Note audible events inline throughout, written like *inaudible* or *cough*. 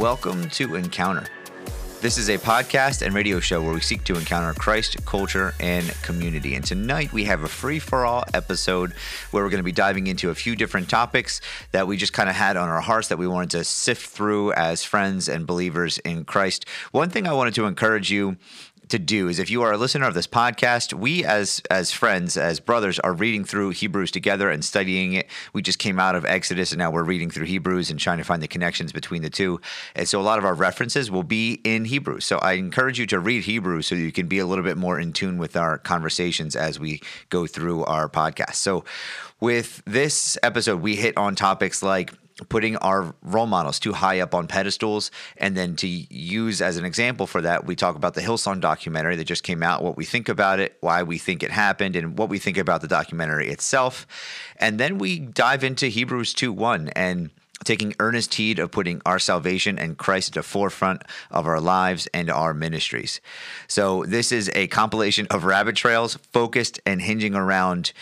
Welcome to Encounter. This is a podcast and radio show where we seek to encounter Christ, culture, and community. And tonight we have a free for all episode where we're going to be diving into a few different topics that we just kind of had on our hearts that we wanted to sift through as friends and believers in Christ. One thing I wanted to encourage you to do is if you are a listener of this podcast, we as as friends, as brothers, are reading through Hebrews together and studying it. We just came out of Exodus and now we're reading through Hebrews and trying to find the connections between the two. And so a lot of our references will be in Hebrew. So I encourage you to read Hebrew so you can be a little bit more in tune with our conversations as we go through our podcast. So with this episode, we hit on topics like putting our role models too high up on pedestals. And then to use as an example for that, we talk about the Hillsong documentary that just came out, what we think about it, why we think it happened, and what we think about the documentary itself. And then we dive into Hebrews 2 1 and taking earnest heed of putting our salvation and Christ at the forefront of our lives and our ministries. So, this is a compilation of rabbit trails focused and hinging around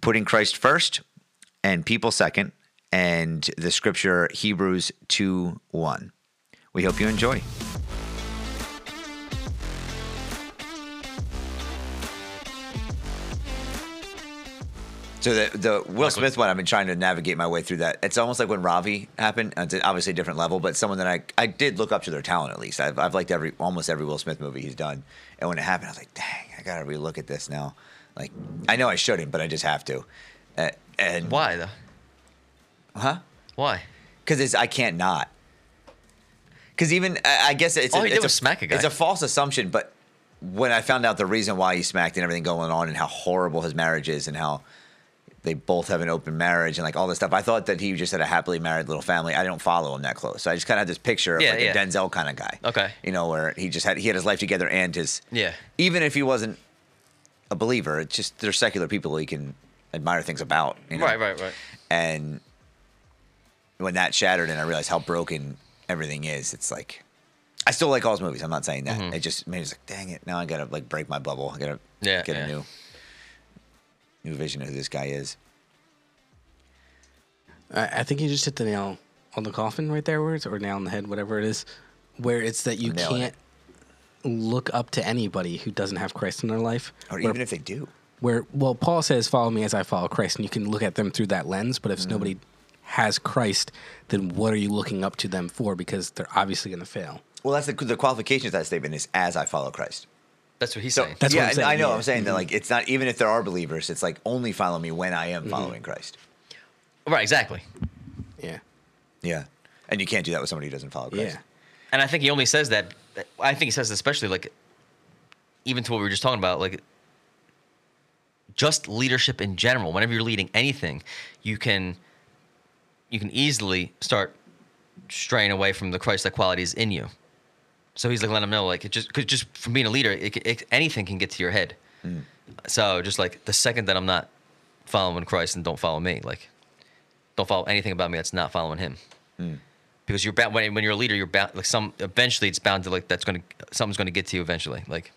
putting Christ first and people second and the scripture Hebrews 2 1. We hope you enjoy. So the the Will Smith one, I've been trying to navigate my way through that. It's almost like when Ravi happened. It's obviously a different level, but someone that I I did look up to their talent at least. I've I've liked every almost every Will Smith movie he's done, and when it happened, I was like, dang, I gotta relook at this now. Like I know I shouldn't, but I just have to. Uh, and Why though? Huh? Why? Because it's I can't not. Because even I I guess it's All a, he did it's was smack a guy. It's a false assumption, but when I found out the reason why he smacked and everything going on and how horrible his marriage is and how they both have an open marriage and like all this stuff, I thought that he just had a happily married little family. I don't follow him that close, so I just kind of had this picture of Yeah, like yeah. a Denzel kind of guy. Okay. you know where he just had he had his life together and his Yeah. Even if he wasn't a believer, it's just they're secular people he can admire things about. You know? Right, right, right. and when that shattered and I realized how broken everything is, it's like I still like all his movies. I'm not saying that. It just made me like, dang it, now I gotta like break my bubble. I gotta Yeah, get yeah. a new new vision of who this guy is. I, I think you just hit the nail on the coffin right there, words or nail on the head, whatever it is, where it's that you I'm can't look up to anybody who doesn't have Christ in their life. Or where, even if they do. where well, Paul says, "Follow me as I follow Christ," and you can look at them through that lens. But if Mm-hmm. nobody has Christ, then what are you looking up to them for? Because they're obviously going to fail. Well, that's the the qualifications of that statement is as I follow Christ. That's what he's So saying. That's what yeah, I'm saying, I know. yeah. I'm saying that like it's not even if there are believers, it's like only follow me when I am Mm-hmm. following Christ. right, exactly. Yeah, Yeah, and you can't do that with somebody who doesn't follow Christ. yeah, And I think he only says that. I think he says especially like, even to what we were just talking about, like, just leadership in general. Whenever you're leading anything, you can, you can easily start straying away from the Christ-like qualities in you. So he's like letting them know, like, it just cause just from being a leader, it, it, anything can get to your head. Mm. So just like the second that I'm not following Christ and don't follow me, like, don't follow anything about me that's not following Him mm. because you're bound when, when you're a leader you're bound like some eventually it's bound to like that's going to something's going to get to you eventually like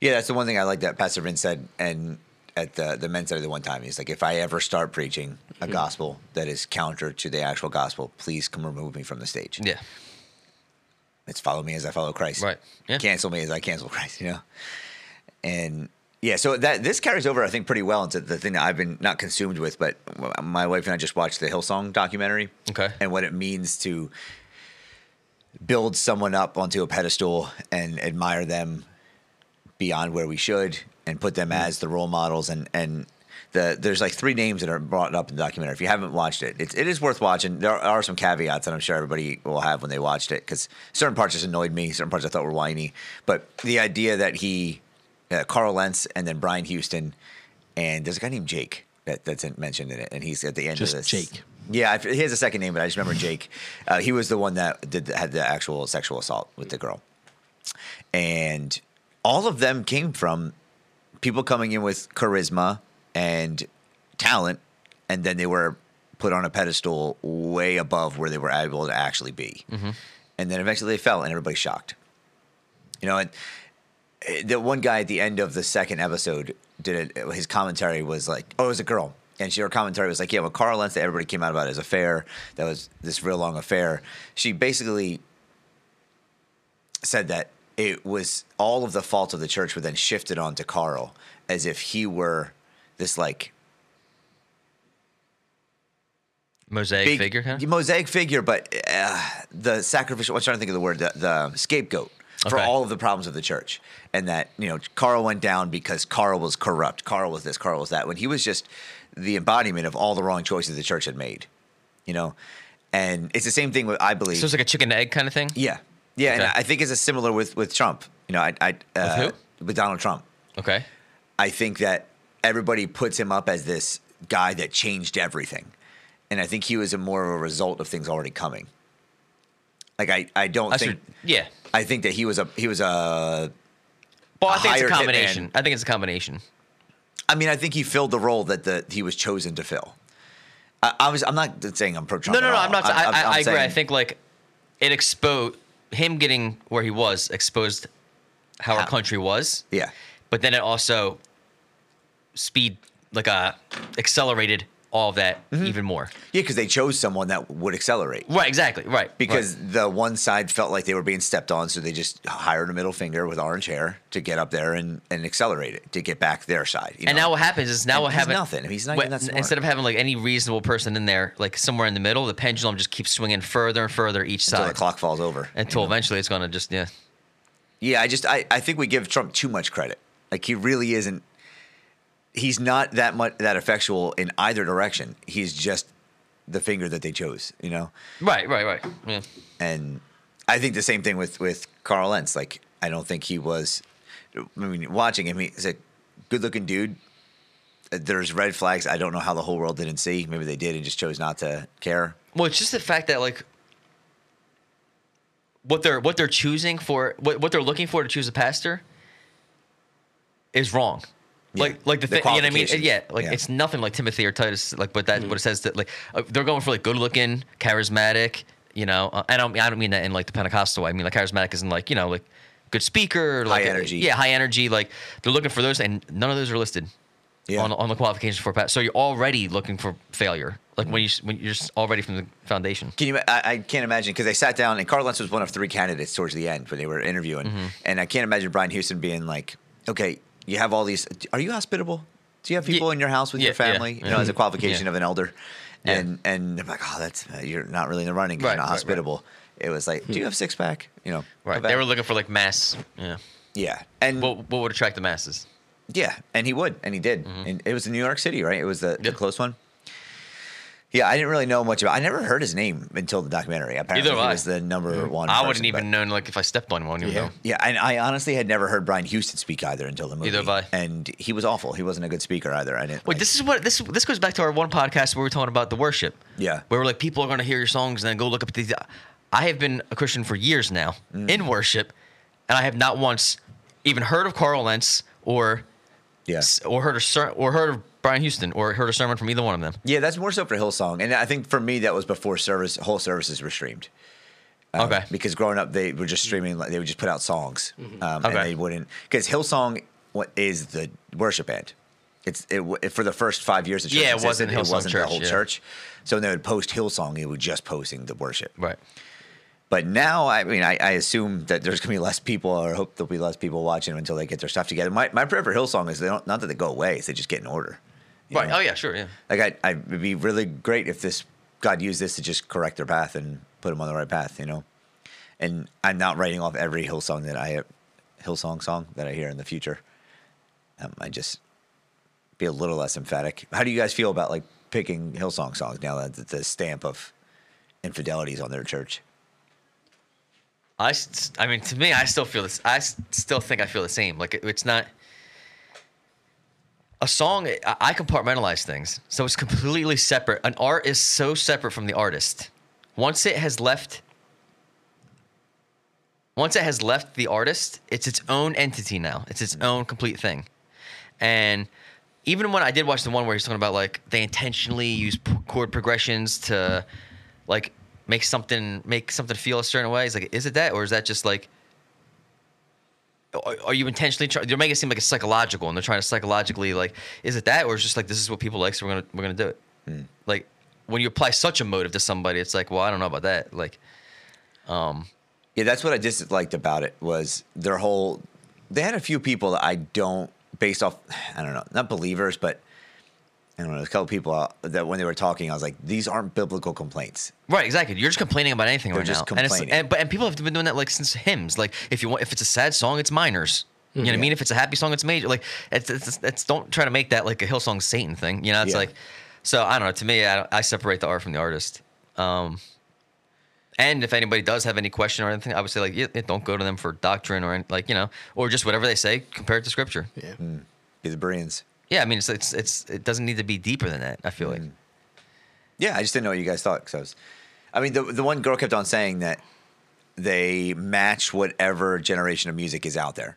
Yeah, that's the one thing I like that Pastor Vince said, and at the the men's study the one time, he's like, if I ever start preaching a hmm. gospel that is counter to the actual gospel, please come remove me from the stage. yeah It's follow me as I follow Christ. Right. Yeah. Cancel me as I cancel Christ. You know, and yeah, so that this carries over, I think, pretty well into the thing that I've been not consumed with, but my wife and I just watched the Hillsong documentary. Okay. and what it means to build someone up onto a pedestal and admire them beyond where we should and put them as the role models and and the there's like three names that are brought up in the documentary. If you haven't watched it, it's, it is worth watching. There are some caveats that I'm sure everybody will have when they watched it because certain parts just annoyed me, certain parts I thought were whiny. But the idea that he, uh, Carl Lentz, and then Brian Houston, and there's a guy named Jake that, that's mentioned in it, and he's at the end Just of this. Jake. Yeah, he has a second name, but I just remember Jake. Uh, he was the one that did had the actual sexual assault with the girl, and all of them came from people coming in with charisma and talent, and then they were put on a pedestal way above where they were able to actually be, and then eventually they fell, and everybody's shocked. You know, and uh, the one guy at the end of the second episode did it. His commentary was like, "Oh, it was a girl." and she her commentary was like, yeah, when Carl Lentz, that everybody came out about his affair, that was this real long affair. She basically said that it was all of the fault of the church were then shifted onto Carl as if he were this like Mosaic big figure, huh? mosaic figure, but uh, the sacrificial. I'm trying to think of the word. The, the scapegoat for Okay. all of the problems of the church, and that you know Carl went down because Carl was corrupt. Carl was this. Carl was that. When he was just the embodiment of all the wrong choices the church had made. You know, and it's the same thing with I believe. So it's like a chicken egg kind of thing. yeah, yeah, and I think it's a similar with with Trump. You know, I, I uh, with Donald Trump. Okay. I think that everybody puts him up as this guy that changed everything. And I think he was a more of a result of things already coming. Like I, I don't I think should, yeah. I think that he was a he was a Well, I think it's a combination. I think it's a combination. I mean I think he filled the role that the he was chosen to fill. I, I was I'm not saying I'm pro Trump. No, no, no. I'm not. I, I, I'm I agree. I think like it exposed him getting where he was exposed how our country was. Yeah. But then it also speed like uh accelerated all of that Mm-hmm. even more. Yeah, because they chose someone that would accelerate. Right. Exactly. Right. Because right. the one side felt like they were being stepped on, so they just hired a middle finger with orange hair to get up there and, and accelerate it to get back their side. you And know? now what happens is now And what he's happens? nothing. He's not even that smart. Instead of having like any reasonable person in there, like somewhere in the middle, the pendulum just keeps swinging further and further each until side the clock falls over. until you know? eventually it's gonna just yeah. Yeah, I just I, I think we give Trump too much credit. Like he really isn't. He's not that much that effectual in either direction. He's just the finger that they chose, you know. Right. Right. Right. Yeah. And I think the same thing with with Carl Lentz. Like I don't think he was. I mean, watching him, he's a good looking dude. Uh, There's red flags. I don't know how the whole world didn't see. Maybe they did and just chose not to care. Well, it's just the fact that like what they're what they're choosing for what what they're looking for to choose a pastor is wrong. Yeah. Like like the, The thing, you know what I mean? Yeah, like Yeah. it's nothing like Timothy or Titus. Like, but that what it says that like uh, they're going for like good looking, charismatic. You know, uh, I don't I don't mean that in like the Pentecostal way. I mean like charismatic isn't like you know like good speaker, like High energy. Yeah, high energy. Like they're looking for those, and none of those are listed Yeah. on on the qualifications for pastor. So you're already looking for failure. Like when you when you're just already from the foundation. Can you? I, I can't imagine because they sat down and Carl Lentz was one of three candidates towards the end when they were interviewing, Mm-hmm. and I can't imagine Brian Houston being like, "Okay, you have all these. Are you hospitable? Do you have people Ye- in your house with yeah, your family? yeah, You know, as a qualification Yeah. of an elder." Yeah. And and I'm like, "Oh, that's uh, you're not really in the running. Right, you're not right, right. hospitable." It was like, "Do you have six pack? You know, Right. They were looking for like mass. Yeah. yeah, and What what would attract the masses? yeah, and he would, and he did. And it was in New York City, right? It was the, the Mm-hmm. Close one. Yeah, I didn't really know much about. I never heard his name until the documentary. Apparently, Neither he I. was the number one. I person, wouldn't even known like if I stepped on one. Even Yeah. know. Yeah, and I honestly had never heard Brian Houston speak either until the movie. Neither have I. And he was awful. He wasn't a good speaker either. I didn't. Wait, like- this is what this this goes back to our one podcast where we were talking about the worship. Yeah. Where we're like people are going to hear your songs and then go look up these. I have been a Christian for years now Mm. in worship, and I have not once even heard of Carl Lentz or Yeah. or heard a ser- or heard of Brian Houston or heard a sermon from either one of them. Yeah, that's more so for Hillsong, and I think for me that was before service. Whole services were streamed. Um, Okay. Because growing up, they were just streaming. like They would just put out songs, um, and Okay. they wouldn't. Because Hillsong what is the worship band. It's it, w- for the first five years. The church Yeah, it wasn't It Hillsong wasn't the Church, whole yeah. church. So when they would post Hillsong, it was just posting the worship. Right. But now, I mean, I, I assume that there's going to be less people, or hope there'll be less people watching them until they get their stuff together. My, my prayer for Hillsong is they don't, not that they go away; it's they just get in order. Right. know? Oh yeah. Sure. Yeah. Like I, I it'd be really great if this God used this to just correct their path and put them on the right path, you know. And I'm not writing off every Hillsong that I Hillsong song that I hear in the future. Um, I just be a little less emphatic. How do you guys feel about like picking Hillsong songs now that the- the stamp of infidelities on their church? I, I mean, to me, I still feel this. I still think I feel the same. Like it, it's not a song. I, compartmentalize things, so it's completely separate. An art is so separate from the artist. Once it has left, once it has left the artist, it's its own entity now. It's its own complete thing. And even when I did watch the one where he's talking about like they intentionally use chord progressions to like make something make something feel a certain way, it's like is it that or is that just like are, are you intentionally trying? They're making it seem like it's psychological, and they're trying to psychologically like, is it that, or is it just like this is what people like, so we're gonna we're gonna do it. Hmm. Like when you apply such a motive to somebody, it's like, well, I don't know about that. Like, um, Yeah, that's what I disliked about it was their whole. They had a few people that I don't, based off, *sighs* I don't know, not believers, but I don't know, there's a couple people out that when they were talking, I was like, these aren't biblical complaints. right, exactly. You're just complaining about anything They're right just now, and, it's, complaining. and but and people have been doing that like since hymns. Like if you want, if it's a sad song, it's minors. You know what I mm-hmm. mean? If it's a happy song, it's major. Like it's, it's, it's don't try to make that like a Hillsong Satan thing. You know, it's Yeah. like so. I don't know. To me, I, I separate the art from the artist. Um, and if anybody does have any question or anything, I would say like, yeah, yeah, don't go to them for doctrine or any- like you know, or just whatever they say, compare it to scripture. Yeah. Mm. Be the Bereans. Yeah, I mean, it's it's it's it doesn't need to be deeper than that. I feel like. Mm. Yeah, I just didn't know what you guys thought. Cause I was, I mean, the the one girl kept on saying that they match whatever generation of music is out there,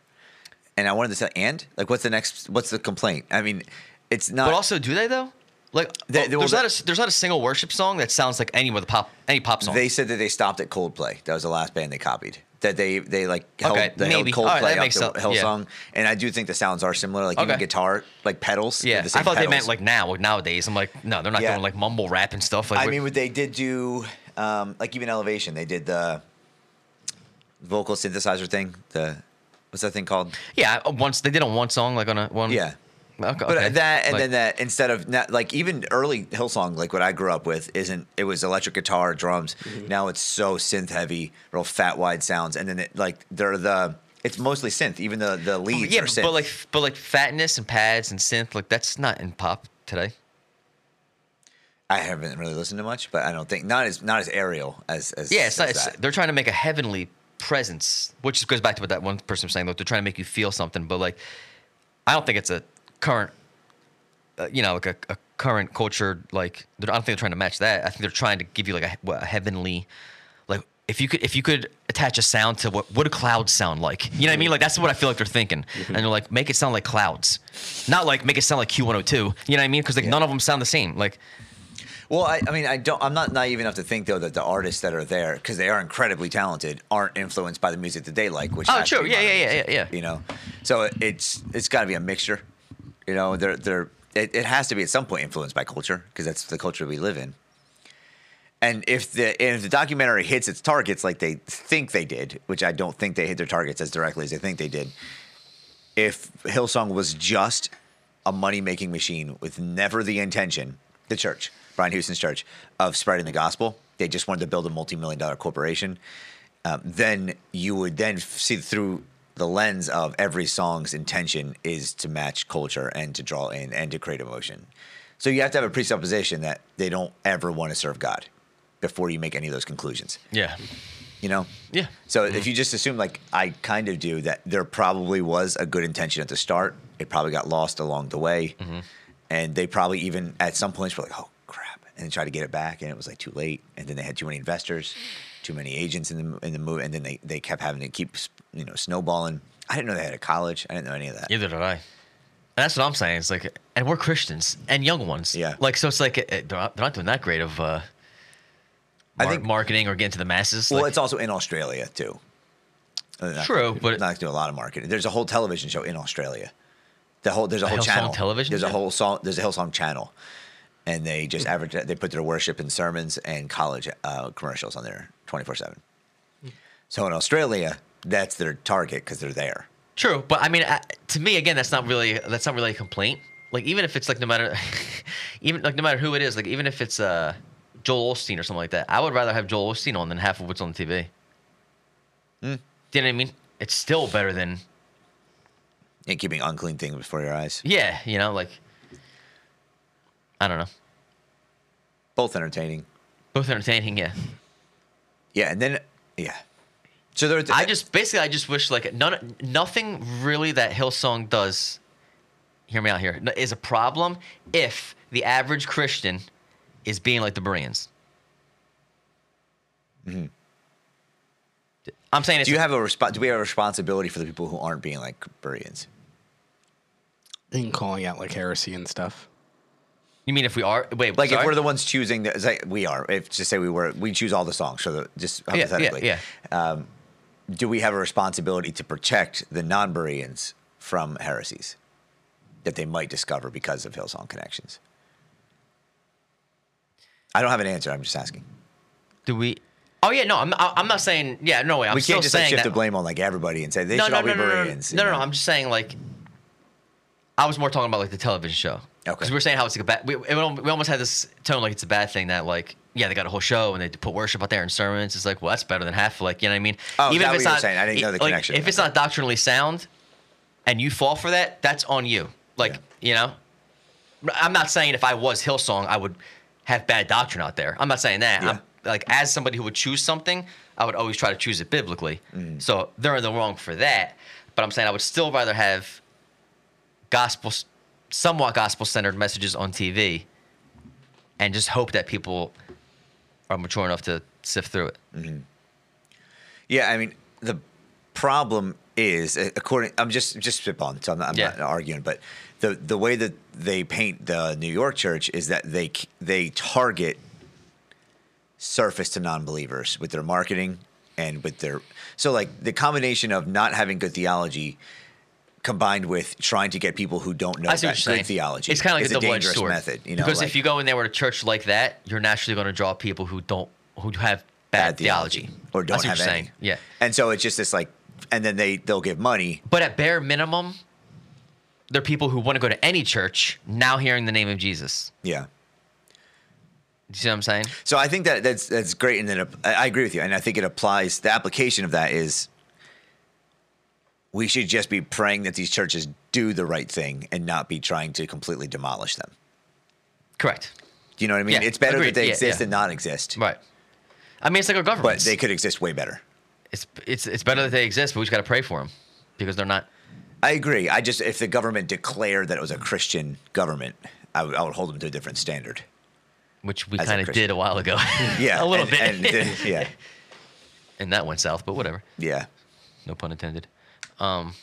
and I wanted to say, and like, what's the next? What's the complaint? I mean, it's not. But also, do they though? Like, They- oh, there's not a there's not a single worship song that sounds like any of the pop any pop song. They said that they stopped at Coldplay. That was the last band they copied. That they they like held, Okay, they held maybe. Coldplay All right, up sense. Yeah. Hillsong, and I do think the sounds are similar. Like even guitar, like pedals. yeah, the I thought they meant like now, like nowadays. I'm like, no, they're not Yeah. doing like mumble rap and stuff. Like, I mean, what they did do, um, like even Elevation, they did the vocal synthesizer thing. The what's that thing called? yeah, uh, once they did on one song, like on a one. Yeah. Okay, But that and Like- then that instead of not, like even early Hillsong, like what I grew up with, isn't it was electric guitar, drums. Mm-hmm. Now it's so synth heavy, real fat wide sounds, and then it like they're the it's mostly synth. Even the the leads yeah, but like but like fatness and pads and synth, like that's not in pop today. I haven't really listened to much, but I don't think not as not as aerial as as Yeah, it's not. as It's, they're trying to make a heavenly presence, which goes back to what that one person was saying. Like they're trying to make you feel something, but like, I don't think it's a current, uh, you know, like a, a current culture. Like I don't think they're trying to match that. I think they're trying to give you like a, what, a heavenly, like if you could if you could attach a sound to what what do clouds sound like? You know what I mean? Like that's what I feel like they're thinking, and they're like make it sound like clouds, not like make it sound like Q one hundred two. You know what I mean? Because like Yeah. none of them sound the same. Like Well, I, I mean, I don't. I'm not naive enough to think though that the artists that are there, because they are incredibly talented, aren't influenced by the music that they like. Which Oh, true. Yeah, yeah, yeah, yeah, yeah. You know, so it's it's got to be a mixture. You know, they're they're it, it has to be at some point influenced by culture because that's the culture we live in. And if the and if the documentary hits its targets like they think they did, which I don't think they hit their targets as directly as they think they did, if Hillsong was just a money making machine with never the intention, the church, Brian Houston's church, of spreading the gospel, they just wanted to build a multi million dollar corporation, um, then you would then see through the lens of every song's intention is to match culture and to draw in and to create emotion. So you have to have a presupposition that they don't ever want to serve God before you make any of those conclusions. Yeah, you know? Yeah. so if mm-hmm. you just assume like i kind of do that there probably was a good intention at the start it probably got lost along the way mm-hmm. and they probably even at some points were like oh crap and then tried to get it back and it was like too late and then they had too many investors too many agents in the in the move and then they, they kept having to keep you know snowballing i didn't know they had a college i didn't know any of that Neither did I. And that's what I'm saying. It's like, and we're Christians and young ones. Yeah. Like, so it's like they're not, they're not doing that great of uh, I mar- think- marketing or getting to the masses. well like, it's also in australia too not- True, but- not doing a lot of marketing there's a whole television show in australia the whole there's a, A whole Hillsong channel television There's a whole song. There's a Hillsong channel, and they just advertise. They put their worship and sermons and college uh, commercials on there twenty four seven. So in Australia, that's their target because they're there. True, but I mean, uh, to me, again, that's not really that's not really a complaint. Like, even if it's like no matter, *laughs* even like no matter who it is, like even if it's uh, Joel Osteen or something like that, I would rather have Joel Osteen on than half of what's on TV. Hmm. Do you know what I mean? It's still better than And keeping unclean things before your eyes. yeah, you know, like I don't know, Both entertaining. both entertaining. Yeah, Yeah, and then yeah. So there. I just basically I just wish like none nothing really that Hillsong does. Hear me out here is a problem if the average Christian is being like the Bereans. I'm saying it's Mm-hmm. Do you have a resp- Do we have a responsibility for the people who aren't being like Bereans? And calling out like heresy and stuff. you mean if we are wait Like sorry? if we're the ones choosing, the, like we are. If just say we were, we choose all the songs. So the, just yeah, yeah, hypothetically, yeah. Do we have a responsibility to protect the non-Bereans from heresies that they might discover because of Hillsong connections? I don't have an answer. I'm just asking. Do we? Oh yeah, no, I'm I'm not saying yeah, no way. I'm we can't just like, shift that. the blame on like everybody and say they no, should no, all no, be no, no, no, Bereans. no, no, no. I'm just saying like. I was more talking about like the television show. Okay. Because we were saying how it's like a bad. We, we almost had this tone like it's a bad thing that like yeah they got a whole show and they put worship out there and sermons. It's like well that's better than half. Like you know what I mean. Oh, that what you were saying? I didn't know the like, connection. If it's not doctrinally sound, and you fall for that, that's on you. Like Yeah. you know, I'm not saying if I was Hillsong I would have bad doctrine out there. I'm not saying that. Yeah. I'm like as somebody who would choose something, I would always try to choose it biblically. Mm. So they're in the wrong for that. But I'm saying I would still rather have gospel, somewhat gospel centered messages on TV, and just hope that people are mature enough to sift through it. Mm-hmm. Yeah, I mean, the problem is according. I'm just just spitballing, so I'm not, I'm Yeah. not arguing, but the the way that they paint the New York church is that they they target surface to non-believers with their marketing and with their so like the combination of not having good theology combined with trying to get people who don't know I that good theology It's kind of like is a dangerous sword. method you know because like- if you go in there with a church like that, you're naturally going to draw people who don't who have bad, theology. or don't have any. saying. Yeah. and so it's just this like and then they they'll give money But at bare minimum, there are people who want to go to any church now hearing the name of Jesus. yeah Do You see what I'm saying? So I think that that's that's great, and then I agree with you, and I think it applies. The application of that is we should just be praying that these churches do the right thing and not be trying to completely demolish them. Correct. Do you know what I mean? Yeah, it's better agreed. that they Yeah, exist yeah. than not exist, Right. I mean, it's like our government. but they could exist way better. It's it's it's better that they exist, but we just got to pray for them because they're not. I agree. I just if the government declared that it was a Christian government, I would, hold them to a different standard. Which we kind of did a while ago. *laughs* Yeah, *laughs* a little and- bit. and yeah, *laughs* and that went south, but whatever. yeah. No pun intended. Um,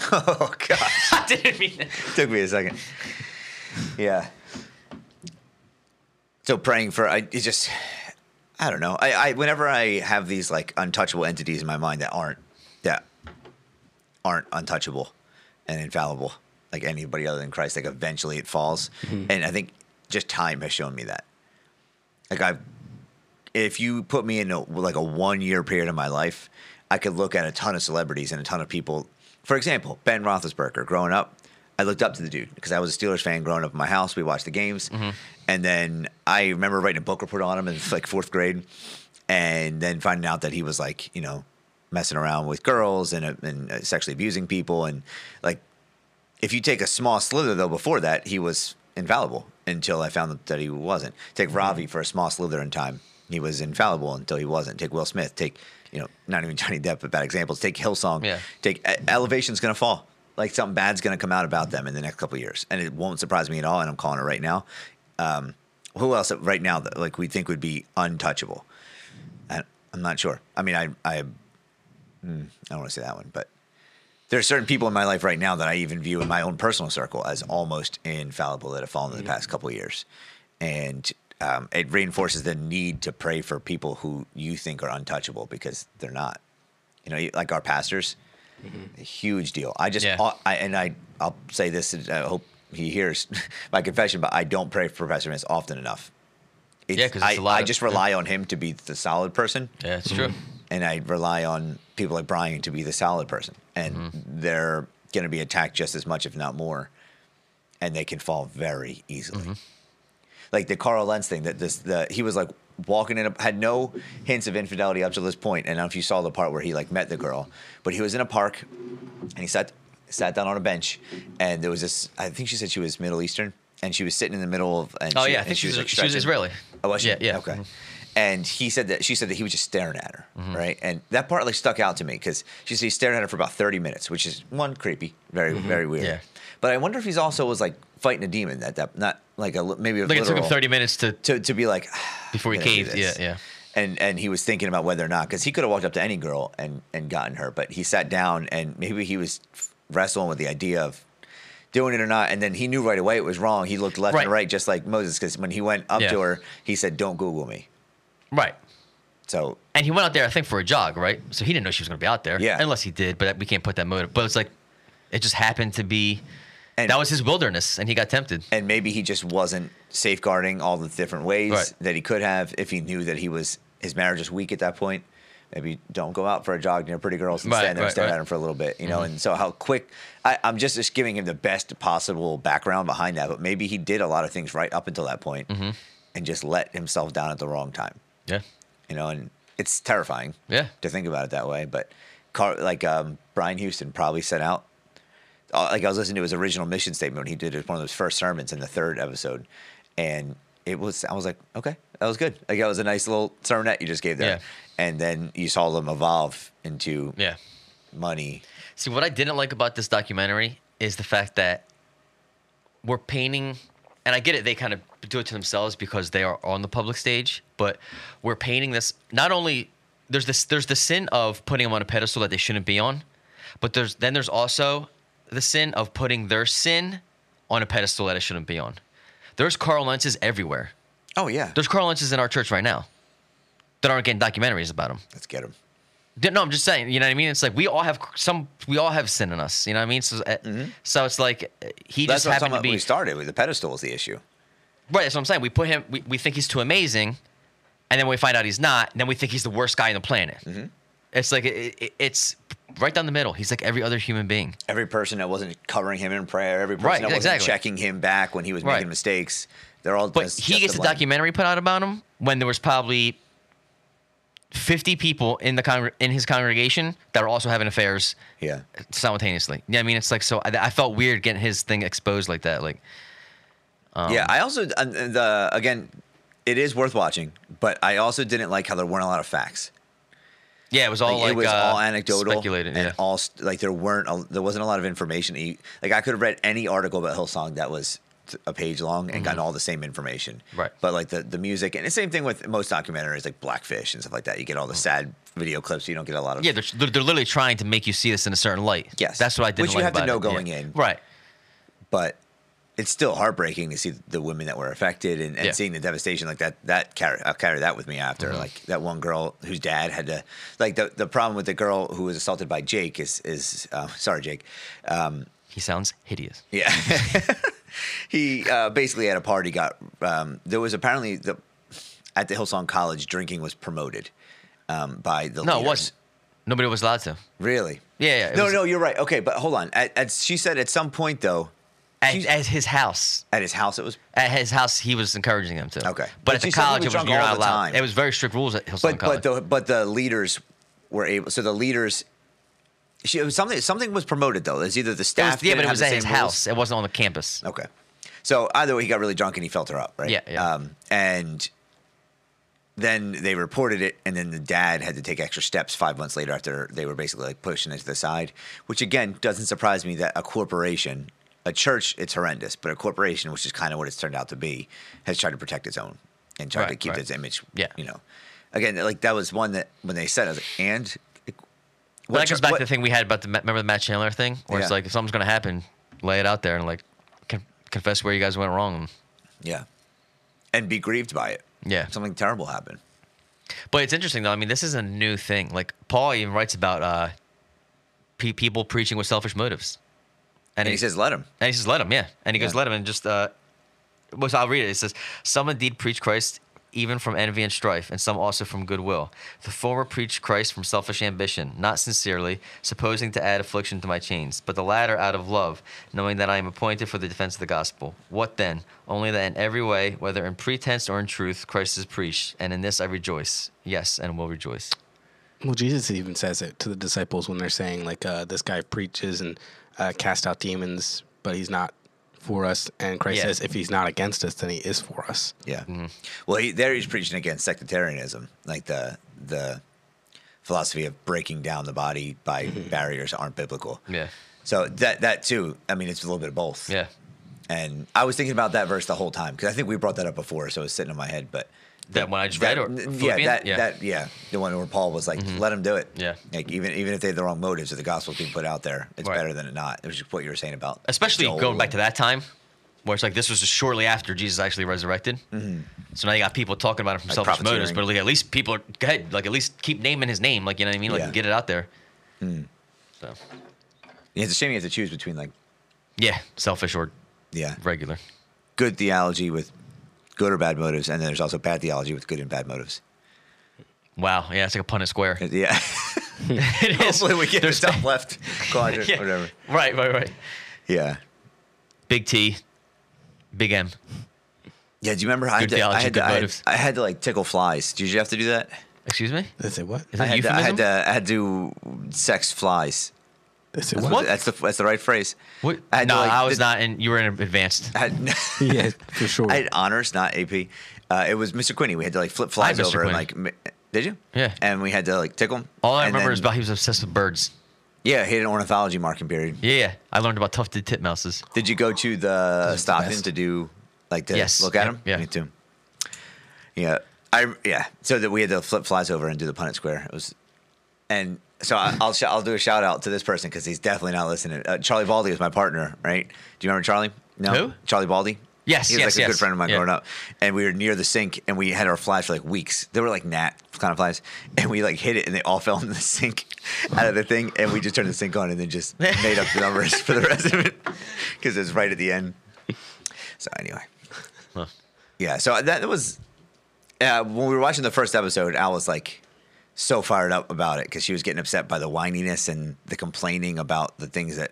*laughs* Oh gosh, *laughs* I didn't mean that. took me a second. Yeah. So praying for I it's just I don't know. I, I whenever I have these like untouchable entities in my mind that aren't that aren't untouchable and infallible like anybody other than Christ, like eventually it falls. And I think just time has shown me that. Like I if you put me in a, like a one year period of my life, I could look at a ton of celebrities and a ton of people. For example, Ben Roethlisberger. Growing up, I looked up to the dude because I was a Steelers fan growing up in my house. We watched the games, and then I remember writing a book report on him in like fourth grade, and then finding out that he was like you know messing around with girls and, uh, and uh, sexually abusing people, and like if you take a small slither though before that he was infallible until i found that he wasn't take ravi for a small slither in time he was infallible until he wasn't. Take will smith take you know not even johnny depp but bad examples. Take hillsong. Yeah. take elevation's gonna fall. Like something bad's gonna come out about them in the next couple of years and it won't surprise me at all and i'm calling it right now. Um, who else right now that like we think would be untouchable? I, i'm not sure. I mean i i, mm, I don't want to say that one but there are certain people in my life right now that I even view in my own personal circle as almost infallible that have fallen in the past couple of years, and um, it reinforces the need to pray for people who you think are untouchable because they're not. You know, like our pastors, a huge deal. I just, Yeah. I, and I, I'll say this. I hope he hears *laughs* my confession, but I don't pray for Pastor Vince often enough. It's, Yeah, 'cause I, it's lot I of- just rely on him to be the solid person Yeah, it's true. and I rely on people like Brian to be the solid person, and Mm-hmm. they're going to be attacked just as much, if not more, and they can fall very easily. Mm-hmm. Like the Carl Lentz thing, that this the he was like walking in, a, had no hints of infidelity up to this point. and I don't know if you saw the part where he like met the girl, but he was in a park, and he sat sat down on a bench, and there was this. I think she said she was Middle Eastern, and she was sitting in the middle of. And Oh she, yeah, I think she was, like, she was. Israeli. Oh, was she? Yeah, yeah. Okay. Mhm. And he said that she said that he was just staring at her, Mm-hmm. right? And that part like stuck out to me because she said he stared at her for about thirty minutes, which is one creepy, very very weird. Mm-hmm. Yeah. But I wonder if he's also was like fighting a demon that that not like a maybe a Like it took him 30 minutes to to to be like ah, before he "I'm gonna do caved. Yeah, yeah. And and he was thinking about whether or not because he could have walked up to any girl and and gotten her, but he sat down and maybe he was wrestling with the idea of doing it or not. And then he knew right away it was wrong. He looked left Right. and right, just like Moses, because when he went up Yeah. to her, he said, "Don't Google me." Right. So And he went out there, I think, for a jog, right? So he didn't know she was going to be out there. Yeah. Unless he did, but we can't put that motive. But it's like, it just happened to be. And- that was his wilderness, and he got tempted. and maybe he just wasn't safeguarding all the different ways Right. that he could have if he knew that he was his marriage was weak at that point. Maybe don't go out for a jog near pretty girls and Right, stand there and right, stare right. at him for a little bit, you know. And so how quick I, I'm just just giving him the best possible background behind that, but maybe he did a lot of things right up until that point Mm-hmm. and just let himself down at the wrong time, Yeah. you know. And it's terrifying, Yeah. to think about it that way. But Car- like um, Brian Houston probably set out Uh, like I was listening to his original mission statement when he did one of those first sermons in the third episode, and it was I was like, okay, that was good. Like that was a nice little sermonette you just gave there, Yeah. and then you saw them evolve into Yeah. money. See, what I didn't like about this documentary is the fact that we're painting, and I get it, they kind of do it to themselves because they are on the public stage, but we're painting this not only there's this there's the sin of putting them on a pedestal that they shouldn't be on, but there's then there's also the sin of putting their sin on a pedestal that it shouldn't be on. There's Carl Lentzes everywhere. Oh yeah, There's Carl Lentzes in our church right now that aren't getting documentaries about him. let's get him. No, I'm just saying. You know what I mean? It's like we all have some. We all have sin in us. You know what I mean? So, uh, so it's like uh, he Mm-hmm. That's just what I'm talking happened to be we started. With the pedestal is the issue. right. That's what I'm saying. We put him. We, we think he's too amazing, and then we find out he's not. And then we think he's the worst guy on the planet. Mm-hmm. It's like it, it, it's right down the middle. He's like every other human being. Every person that wasn't covering him in prayer, every person Right, that wasn't exactly. checking him back when he was Right. making mistakes, they're all. But he gets a blame. documentary put out about him when there was probably 50 people in the congr- in his congregation that were also having affairs Yeah. simultaneously. Yeah, I mean, it's like so. I, I felt weird getting his thing exposed like that. Like, Um, yeah, I also uh, the again, it is worth watching, but I also didn't like how there weren't a lot of facts. Yeah, it was all like, it was uh, all anecdotal, speculated. and Yeah, all like there weren't a, there wasn't a lot of information. You- Like I could have read any article about Hillsong that was a page long and gotten all the same information. Mm-hmm. Right. But like the the music and the same thing with most documentaries like Blackfish and stuff like that. You get all the sad video clips. You don't get a lot of yeah, they're, they're literally trying to make you see this in a certain light. Yes. that's what I didn't Which you like have to know it. going Yeah. in. Right. but it's still heartbreaking to see the women that were affected and, and Yeah. seeing the devastation like that that carry I'll carry that with me after Mm-hmm. like that one girl whose dad had to like the the problem with the girl who was assaulted by Jake is is uh, sorry Jake um, He sounds hideous. yeah *laughs* he uh, basically at a party got um, there was apparently the at the Hillsong College drinking was promoted um, by the No, it wasn't. Nobody was allowed to. really Yeah, yeah, no was- no you're right okay but hold on at, at, she said at some point though At, she's- at his house. at his house it was At his house, he was encouraging them to. Okay. But, But at the she said he college, was it was drunk you're all not the allowed. time. It was very strict rules at Hillsong but College. but the but the leaders were able. So the leaders, she, it was something something was promoted though. It's either the It was- staff. yeah, but it have was the at his rules. house. It wasn't on the campus. Okay, so either way, he got really drunk and he felt her up, right? Yeah, yeah. Um, and then they reported it, and then the dad had to take extra steps five months later after they were basically like pushing it to the side. Which again doesn't surprise me that a corporation, a church, it's horrendous, but a corporation, which is kind of what it's turned out to be, has tried to protect its own and tried to keep right. its image. Yeah. you know. Again, like that was one that when they said, I was like, and. But that goes back what- to the thing we had about the remember the Matt Chandler thing, where it's like if something's gonna happen, lay it out there and like con- confess where you guys went wrong. Yeah. And be grieved by it. Yeah. Something terrible happened. But it's interesting though. I mean, this is a new thing. Like Paul even writes about uh, pe- people preaching with selfish motives, And he says, let him. and he says, "Let him, yeah." And he goes, "Let him," and just uh, well, so I'll read it. It says, "Some indeed preach Christ." Even from envy and strife, and some also from goodwill. The former preach Christ from selfish ambition, not sincerely, supposing to add affliction to my chains, but the latter out of love, knowing that I am appointed for the defense of the gospel. What then? Only that in every way, whether in pretense or in truth, Christ is preached, and in this I rejoice. Yes, and will rejoice. Well, Jesus even says it to the disciples when they're saying like, uh, "This guy preaches and uh, cast out demons, but he's not for us." And Christ Yeah. says, "If he's not against us, then he is for us." Yeah. Mm-hmm. Well, he, there he's preaching against sectarianism, like the the philosophy of breaking down the body by Mm-hmm. barriers aren't biblical. Yeah. So that that too, I mean, it's a little bit of both. Yeah. And I was thinking about that verse the whole time because I think we brought that up before, so it was sitting in my head. But That one I just that, read, or yeah, that yeah. that yeah, the one where Paul was like, "Let him do it." Yeah. like even even if they had the wrong motives, if the gospel's being put out there, it's Right. better than it not. It was just what you were saying about, Especially Joel going back to that time, where it's like this was just shortly after Jesus actually resurrected. So now you got people talking about it from Mm-hmm. Like selfish motives, but like at least people are go ahead, like at least keep naming his name, like you know what I mean, like Yeah. Get it out there. So Yeah, it's a shame you have to choose between like yeah, selfish or yeah regular. good theology with good or bad motives, and then there's also bad theology with good and bad motives. Wow, yeah, it's like a Punnett square. Yeah. *laughs* it is. *laughs* Hopefully we get the There's- top *laughs* left quadrant, Yeah. whatever. Right, right, right. Yeah. Big T, Big M. Yeah. Do you remember I had, Good to, I, had good to, I, had. I had to like tickle flies. Did you have to do that? Excuse me. They say what? Is I that had, to, I had to. I had to sex flies. They say That's, what? that's the that's the right phrase. What? I no, like, I was the- not in. You were in advanced. I had, *laughs* yeah, for sure. I had honors, not AP. Uh, it was Mr. Quinney. We had to like flip flies Mr. over and like. Did you? Yeah. And we had to like tickle him. All I and remember then- is about he was obsessed with birds. Yeah, he had an ornithology marking period. Yeah, yeah. I learned about tufted titmouses. Did you go to the is the Stockton to do like to Yes. look at Yep. him? Yeah. Me too. Yeah. I yeah. So that we had to flip flies over and do the Punnett Square. It was, and so I, I'll sh- I'll do a shout out to this person because he's definitely not listening. Uh, Charlie Baldy was my partner, right? Do you remember Charlie? No. Who? Charlie Baldy. Yes, He was yes, like a good friend of mine Yeah. growing up, and we were near the sink, and we had our flies for like weeks. They were like gnat kind of flies, and we like hit it, and they all *laughs* fell in the sink out of the thing, and we just turned the sink on, and then just *laughs* made up the numbers for the rest of it because it was right at the end. So anyway, Huh. yeah. So that was uh, when we were watching the first episode. Al was like so fired up about it because she was getting upset by the whininess and the complaining about the things that,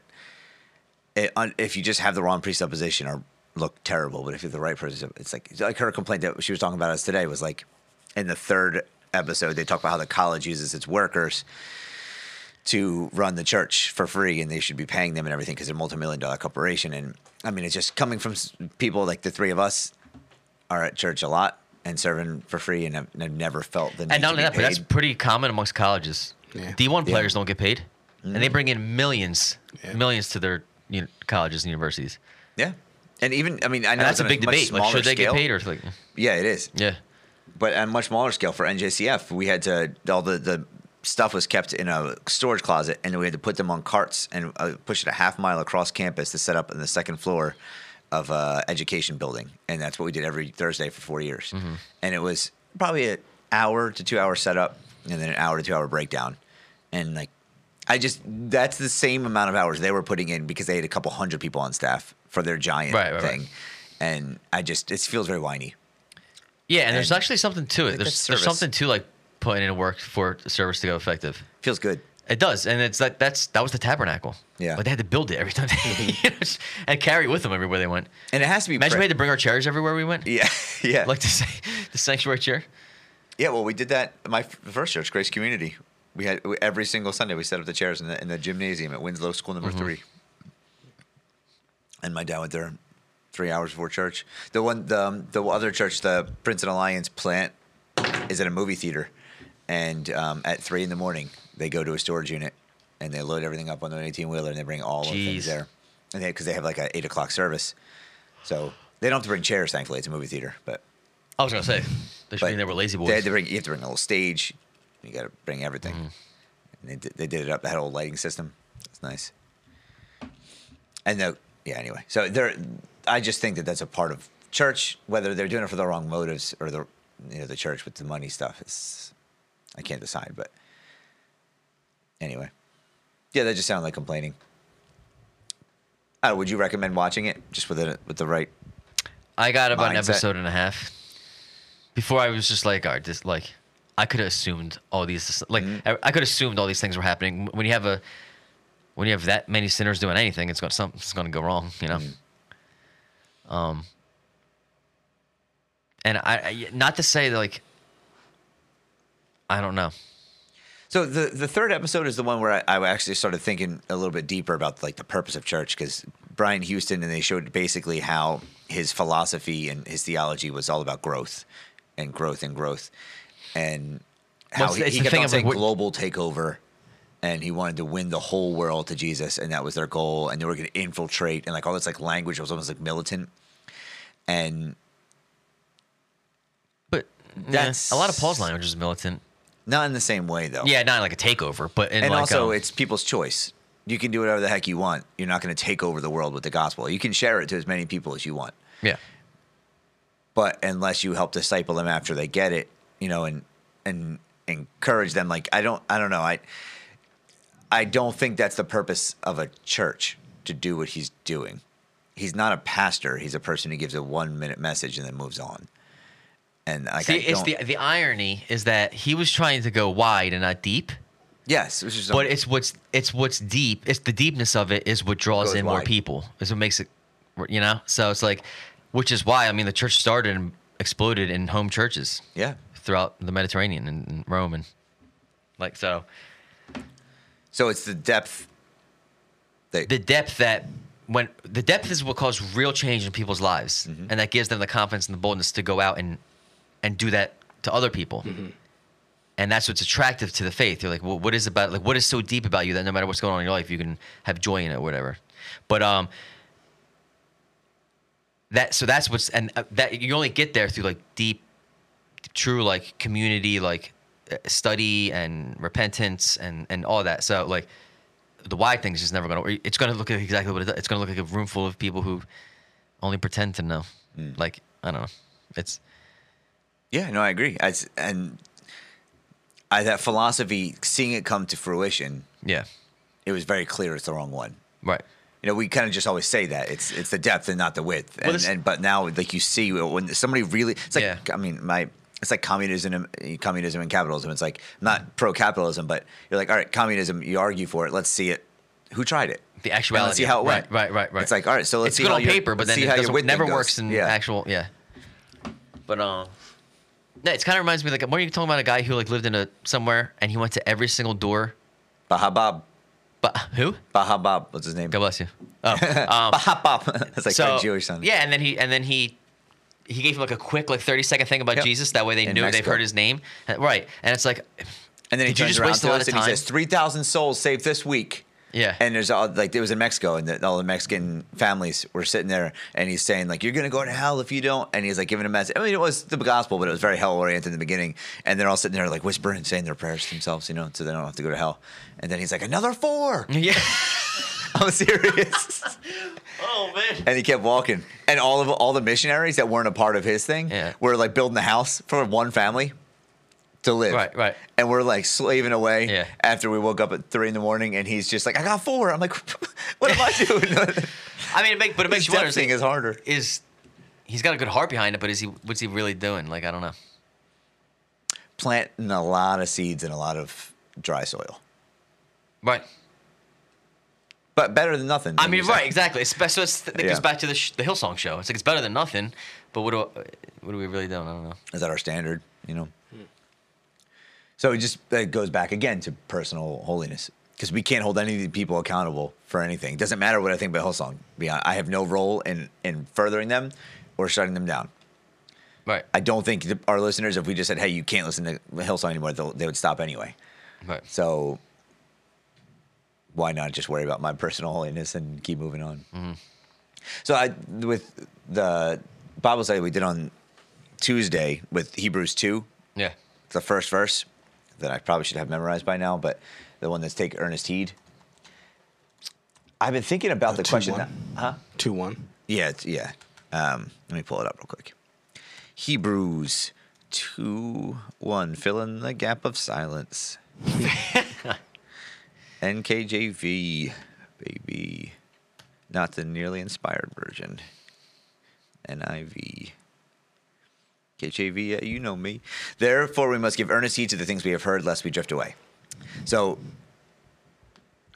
it, if you just have the wrong presupposition, or look terrible. But if you're the right person, it's like like her complaint that she was talking about us today was like in the third episode they talk about how the college uses its workers to run the church for free and they should be paying them and everything because they're a multi-million dollar corporation and i mean it's just coming from people like the three of us are at church a lot and serving for free and have, have never felt the need And not to only be that, but that's pretty common amongst colleges. Yeah. D1 Yeah. players don't get paid, and they bring in millions, Yeah. millions to their you know, colleges and universities. yeah and even i mean i know that's a big much debate. Like, should they scale. get paid or like? yeah it is Yeah. but on a much smaller scale for NJCF, we had to all the the stuff was kept in a storage closet, and we had to put them on carts and uh, push it a half mile across campus to set up in the second floor of a education building, and that's what we did every Thursday for four years. Mm-hmm. And it was probably an hour to two hour setup, and then an hour to two hour breakdown, and like. I just that's the same amount of hours they were putting in because they had a couple hundred people on staff for their giant Right, right, right. thing, and I just it feels very whiny. Yeah, and, there's actually something to it. There's, there's something to like putting in work for the service to go effective. Feels good. It does, and it's that that's that was the tabernacle. Yeah. like they had to build it every time, they, *laughs* you know, and carry it with them everywhere they went. And it has to be. Imagine pre- we had to bring our chairs everywhere we went. Yeah, *laughs* yeah, Like the the sanctuary chair. yeah. Well, we did that. My f- first church, Grace Community. We had we, every single Sunday we set up the chairs in the in the gymnasium at Winslow School Number Mm-hmm. Three. And my dad went there three hours before church. The one, the um, the other church, the Princeton Alliance plant, is at a movie theater, and um, at three in the morning they go to a storage unit and they load everything up on an eighteen wheeler and they bring all of the things there, and they because they have like an eight o'clock service, so they don't have to bring chairs. Thankfully, it's a movie theater, but. I was gonna say they should be there with lazy boys. They had to bring, you have to bring a little stage. You got to bring everything. Mm-hmm. And they, did- they did it up. They had a whole lighting system. It's nice. And the, yeah, anyway. So there, I just think that that's a part of church, whether they're doing it for the wrong motives or the, you know, the church with the money stuff. It's, I can't decide, but anyway. Yeah, that just sounded like complaining. Uh, would you recommend watching it just with the with the right? I got about an Mindset. episode and a half. Before I was just like, all right, this like I could have assumed all these like Mm-hmm. I, I could have assumed all these things were happening. When you have a when you have that many sinners doing anything, it's going something's going to go wrong, you know. Mm-hmm. Um. And I, I not to say that like I don't know. So the the third episode is the one where I, I actually started thinking a little bit deeper about like the purpose of church because Brian Houston and they showed basically how his philosophy and his theology was all about growth and growth and growth and how he, he kept on of, like, saying global takeover and he wanted to win the whole world to Jesus and that was their goal and they were going to infiltrate and like all this like language was almost like militant and But That's- that's a lot of Paul's language is militant. Not in the same way though Yeah, not like a takeover, but in and like, also um, it's people's choice you can do whatever the heck you want. You're not going to take over the world with the gospel. You can share it to as many people as you want. Yeah. But unless you help disciple them after they get it, you know, and and encourage them, like I don't, I don't know, I, I don't think that's the purpose of a church to do what he's doing. He's not a pastor. He's a person who gives a one minute message and then moves on. And like, See, it's the the irony is that he was trying to go wide and not deep, yes, which is but it's what's it's what's deep. It's the deepness of it is what draws in more people. Is what makes it, you know. So it's like, which is why I mean the church started and exploded in home churches yeah. throughout the Mediterranean and, and Rome and like so. So it's the depth. That, the depth that when the depth is what causes real change in people's lives Mm-hmm. and that gives them the confidence and the boldness to go out and and do that to other people. And that's what's attractive to the faith. You're like well, what is about like what is so deep about you that no matter what's going on in your life you can have joy in it or whatever. But um that so that's what's and uh, that you only get there through like deep true like community like uh, study and repentance and and all that. So like the wide thing is just never to it's to look like exactly what it does. it's to look like a room full of people who only pretend to know. Like i don't know. It's Yeah, no, I agree. I, and I, that philosophy, seeing it come to fruition, yeah it was very clear it's the wrong one. right You know, we kind of just always say that it's it's the depth and not the width. And, Well, this- and but now, like you see, when somebody really, it's like Yeah. I mean, my it's like communism, and- communism and capitalism. It's like not pro capitalism, but you're like, all right, communism. You argue for it. Let's see it. Who tried it? the actuality Let's see how it right, went. right right right It's like, all right, so let's it's see good how on your- paper but let's then see it how your doesn't, width never thing goes. works in Yeah. actual yeah but um no, it kind of reminds me like are you talking about a guy who like lived in a somewhere and he went to every single door Bahabab, but who Bahabab, what's his name? god bless you oh *laughs* um, Bahabab. *laughs* That's like so Jewish son. yeah and then he and then he he gave him like a quick like 30 second thing about Yep. jesus that way they In knew they've heard his name right and it's like And then he turns just around waste a to lot us of and he says, 3,000 souls saved this week. Yeah And there's all like it was in Mexico, and the, all the Mexican families were sitting there, and he's saying like, "You're gonna go to hell if you don't." And he's like giving a message. I mean, it was the gospel, but it was very hell oriented in the beginning. And they're all sitting there like whispering, saying their prayers to themselves, you know, so they don't have to go to hell. And then he's like, "Another four. yeah *laughs* I'm serious. *laughs* oh man and he kept walking, and all of all the missionaries that weren't a part of his thing Yeah. were like building the house for one family to live. Right, right. And we're like slaving away Yeah. after we woke up at three in the morning, and he's just like, "I got four. I'm like, *laughs* "What am I *laughs* doing?" i mean it make, but it makes This you wonder thing is, is harder. is he's got a good heart behind it but is he what's he really doing like i don't know Planting a lot of seeds in a lot of dry soil, right but better than nothing. I mean, you said. right, exactly. It's, so it's, it Yeah. goes back to the, sh- the Hillsong show. It's like it's better than nothing, but what do what are we really doing? I don't know. Is that our standard? You know. Hmm. So it just it goes back again to personal holiness because we can't hold any of the people accountable for anything. It doesn't matter what I think about Hillsong. I have no role in in furthering them or shutting them down. Right, I don't think th- our listeners, if we just said, "Hey, you can't listen to Hillsong anymore," they would stop anyway. right. So why not just worry about my personal holiness and keep moving on? Mm-hmm. So I with the Bible study we did on Tuesday with Hebrews two, Yeah, the first verse that I probably should have memorized by now, but the one that's take earnest heed. I've been thinking about the two question. one. That, huh? Two one. Yeah, it's, yeah. Um, let me pull it up real quick. Hebrews 2 1. Fill in the gap of silence. *laughs* NKJV, baby. Not the nearly inspired version. NIV. KJV, you know me. Therefore, we must give earnest heed to the things we have heard, lest we drift away. So,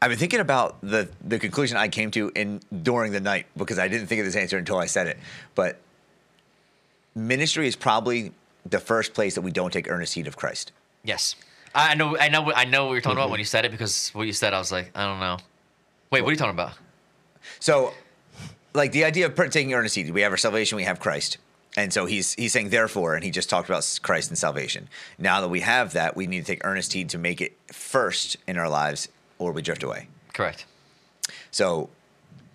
I've been thinking about the the conclusion I came to in during the night because I didn't think of this answer until I said it. But ministry is probably the first place that we don't take earnest heed of Christ. yes. I know. I know. I know what you're talking Mm-hmm. about when you said it because what you said, I was like, I don't know. Wait, what are you talking about? So, like the idea of taking earnest heed, we have our salvation, we have Christ. And so he's he's saying therefore, and he just talked about Christ and salvation. Now that we have that, we need to take earnest heed to make it first in our lives, or we drift away. Correct. So,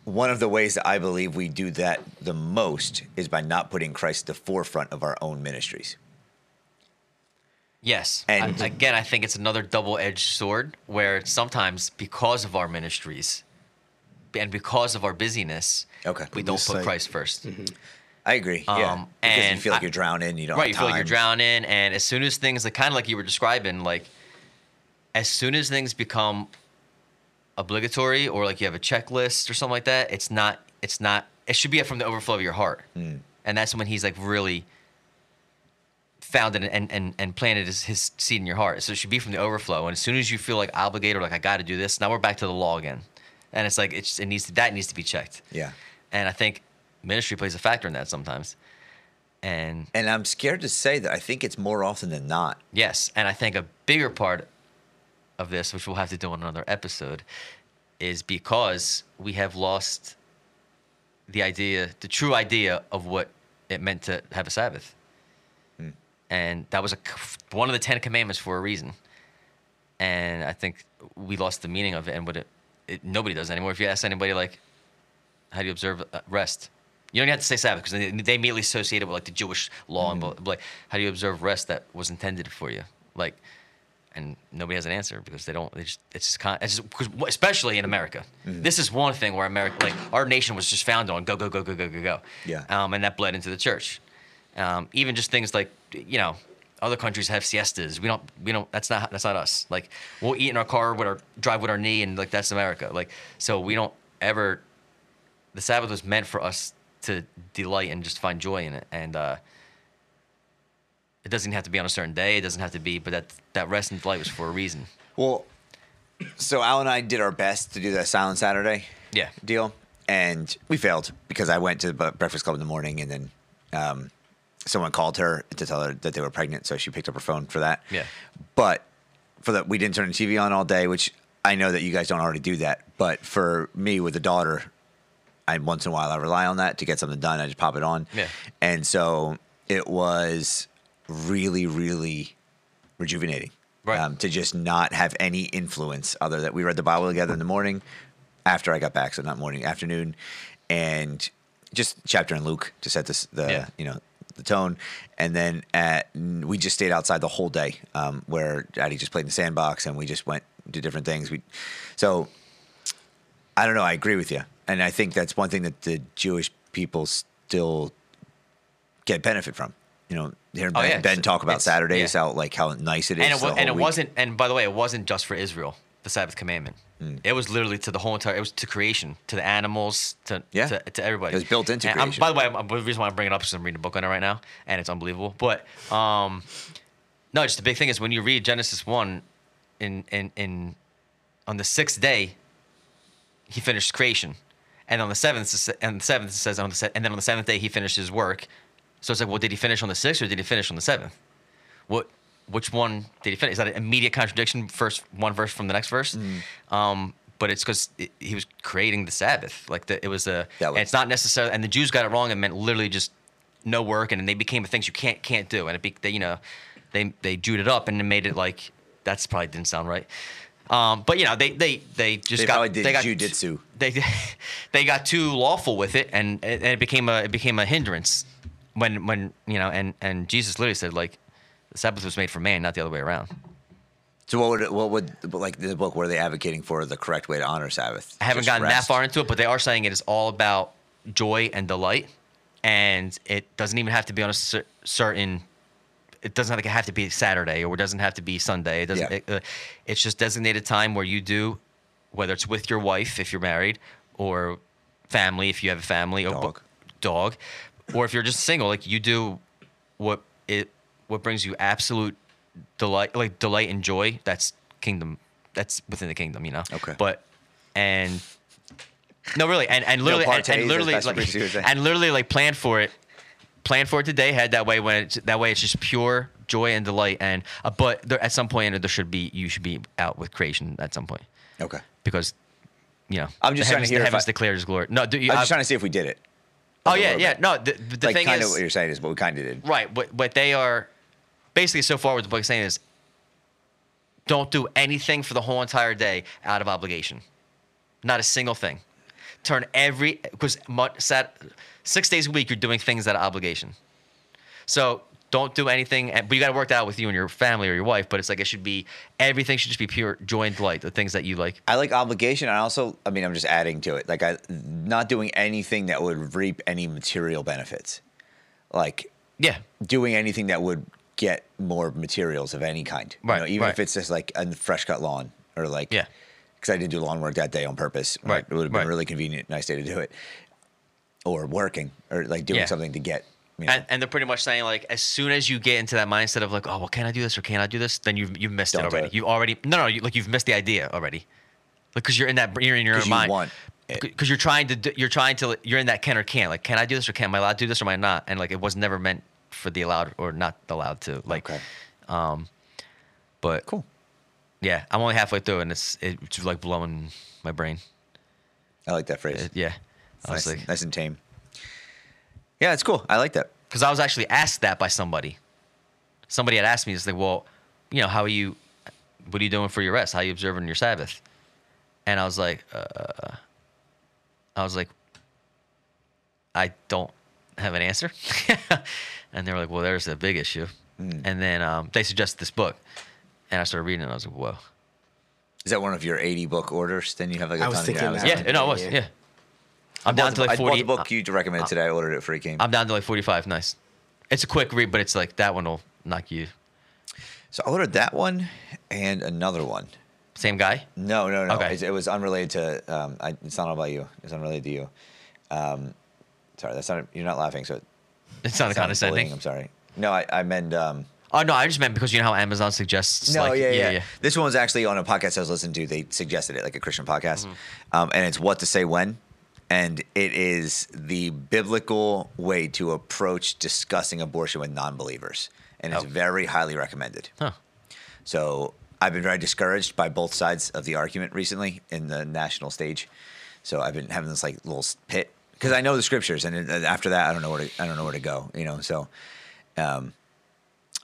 one of the ways that I believe we do that the most is by not putting Christ at the forefront of our own ministries. Yes. And- I- again, I think it's another double-edged sword where sometimes because of our ministries and because of our busyness, Okay. we don't put sight. Christ 1st I agree. yeah, Um, because you feel like I- you're drowning. You don't Right, you feel like you're drowning, and as soon as things, like kind of like you were describing, like as soon as things become obligatory or like you have a checklist or something like that, it's not. It's not. It should be from the overflow of your heart, Hmm. and that's when he's like really founded and and and planted his, his seed in your heart. So it should be from the overflow. And as soon as you feel like obligated or like I got to do this, now we're back to the law again, and it's like it's it needs to, that needs to be checked. Yeah. And I think ministry plays a factor in that sometimes. And And I'm scared to say that I think it's more often than not. Yes, and I think a bigger part of this, which we'll have to do on another episode, is because we have lost the idea, the true idea of what it meant to have a Sabbath. And that was a, one of the Ten Commandments for a reason. And I think we lost the meaning of it and what it, it nobody does anymore. If you ask anybody, like, how do you observe uh, rest? You don't have to say Sabbath because they, they immediately associate it with like the Jewish law and blah- blah- like how do you observe rest that was intended for you? Like, and nobody has an answer because they don't. They just it's just kind. It's just, especially in America. This is one thing where America, like our nation, was just founded on go go go go go go go. Yeah. Um, and that bled into the church. Um, even just things like you know. Other countries have siestas. We don't. We don't. That's not. That's not us. Like we'll eat in our car with our drive with our knee, and like that's America. Like so, we don't ever the Sabbath was meant for us to delight and just find joy in it. And uh, it doesn't have to be on a certain day. It doesn't have to be, but that that rest and delight was for a reason. Well, so Al and I did our best to do that Silent Saturday Yeah. deal, and we failed because I went to the Breakfast Club in the morning, and then um, someone called her to tell her that they were pregnant, so she picked up her phone for that. Yeah. But for that, we didn't turn the TV on all day, which I know that you guys don't already do that. But for me with a daughter, I once in a while I rely on that to get something done. I just pop it on. Yeah. And so it was really, really rejuvenating. Right. Um, to just not have any influence other that we read the Bible together in the morning after I got back, so not morning, afternoon, and just chapter in Luke to set this the Yeah. you know the tone, and then at, we just stayed outside the whole day, um, where Addie just played in the sandbox, and we just went to different things. We so I don't know. I agree with you, and I think that's one thing that the Jewish people still get benefit from. You know, hearing Oh, Ben, yeah, ben talk about it's- Saturdays, yeah. how like how nice it is, And it, the wa- and it wasn't. And by the way, it wasn't just for Israel. The Sabbath commandment. Hmm. It was literally to the whole entire. It was to creation, to the animals, to Yeah. to, to everybody. It was built into And I'm- creation. by the way, I'm, the reason why I'm bringing it up is I'm reading a book on it right now, and it's unbelievable. But um, no, just the big thing is when you read Genesis one, in in in on the sixth day, he finished creation, and on the seventh, and the seventh it says on the se- and then on the seventh day he finished his work. So it's like, well, did he finish on the sixth or did he finish on the seventh? What which one did he finish? Is that an immediate contradiction? First one verse from the next verse. Mm. Um, but it's because he was creating the Sabbath. Like the, it was a. Was- and it's not necessarily. And the Jews got it wrong. It meant literally just no work, and then they became things you can't can't do. And it be, they, you know, they they Jewed it up and made it like that's probably didn't sound right. Um, but you know they they they just They got they got jujitsu. They *laughs* they got too lawful with it, and, and it became a it became a hindrance. When when you know, and and Jesus literally said like, the Sabbath was made for man, not the other way around. So what would what would like the book? What are they advocating for the correct way to honor Sabbath? I haven't Just gotten that far into it, but they are saying it is all about joy and delight, and it doesn't even have to be on a cer- certain. It doesn't have to be Saturday or it doesn't have to be Sunday. It doesn't. Yeah. It, uh, it's just designated time where you do, whether it's with your wife if you're married, or family if you have a family, or Dog. dog, or if you're just single, like you do what it what brings you absolute delight, like delight and joy. That's kingdom. That's within the kingdom, you know. Okay. But and no, really, and, and literally, and, and literally, like, Bruce was *laughs* saying. and literally, like plan for it, plan for it today. Head that way when it's that way. It's just pure joy and delight. And uh, but there, at some point, there should be you should be out with creation at some point Okay. because you know I'm just trying to heavens, hear the if heavens I- declared His glory. No, do you? I'm I- just trying to see if we did it. oh yeah, yeah. bit. No, the, the like thing kind is, of what you're saying is what we kind of did. Right. What what they are basically so far what the book is saying is don't do anything for the whole entire day out of obligation. Not a single thing. Turn every because six days a week you're doing things that of obligation. So don't do anything, but you got to work that out with you and your family or your wife. But it's like it should be everything should just be pure joy and delight. The things that you like. I like obligation. I also, I mean, I'm just adding to it. Like, I not doing anything that would reap any material benefits. Like, Yeah, doing anything that would get more materials of any kind. You Right, know, even right. if it's just like a fresh cut lawn or like, Yeah. Because I didn't do lawn work that day on purpose. Right, It would have been right. really convenient, nice day to do it. Or working or like doing Yeah. something to get. You know, and, and they're pretty much saying like as soon as you get into that mindset of like, oh, well, can I do this or can I do this? Then you've you've missed Don't it already. it. You already no no you, like you've missed the idea already. Because you're in that you're in your own you mind. Because you're trying to do, you're trying to you're in that can or can't like can I do this or can am I allowed to do this or am I not? And like it was never meant for the allowed or not allowed to like. Okay. Um, but cool. Yeah, I'm only halfway through and it's it's like blowing my brain. I like that phrase. It- yeah, It's nice, like, nice and tame. Yeah, it's cool. I like that. because I was actually asked that by somebody. Somebody had asked me, "It's like, well, you know, how are you? What are you doing for your rest? How are you observing your Sabbath?" And I was like, uh, I was like, I don't have an answer. *laughs* and they were like, "Well, there's a big issue." Hmm. And then um, they suggested this book, and I started reading it. and I was like, "Whoa!" Is that one of your 80 book orders? Then you have like a I was ton thinking of that. Yeah, no, it was. Yeah. Yeah, I'm down to the- like I bought forty. the book you recommended today. I ordered it for it came. I'm down to like forty-five. Nice. It's a quick read, but it's like that one will knock you. So I ordered that one and another one. Same guy. No, no, no. Okay. It, it was unrelated to. Um, I, it's not about you. It's unrelated to you. Um, sorry, that's not. You're not laughing. So It's not it's a condescending. bullying, I'm sorry. No, I, I meant. Um, Oh no, I just meant because you know how Amazon suggests. no, like, yeah, yeah, yeah This one was actually on a podcast I was listening to. They suggested it, like a Christian podcast, Mm-hmm. um, and it's what to say when, and it is the biblical way to approach discussing abortion with non-believers, and it's Oh. very highly recommended. Huh. So I've been very discouraged by both sides of the argument recently in the national stage. So I've been having this like little pit because I know the scriptures, and after that, I don't know where to I don't know where to go. You know, so um,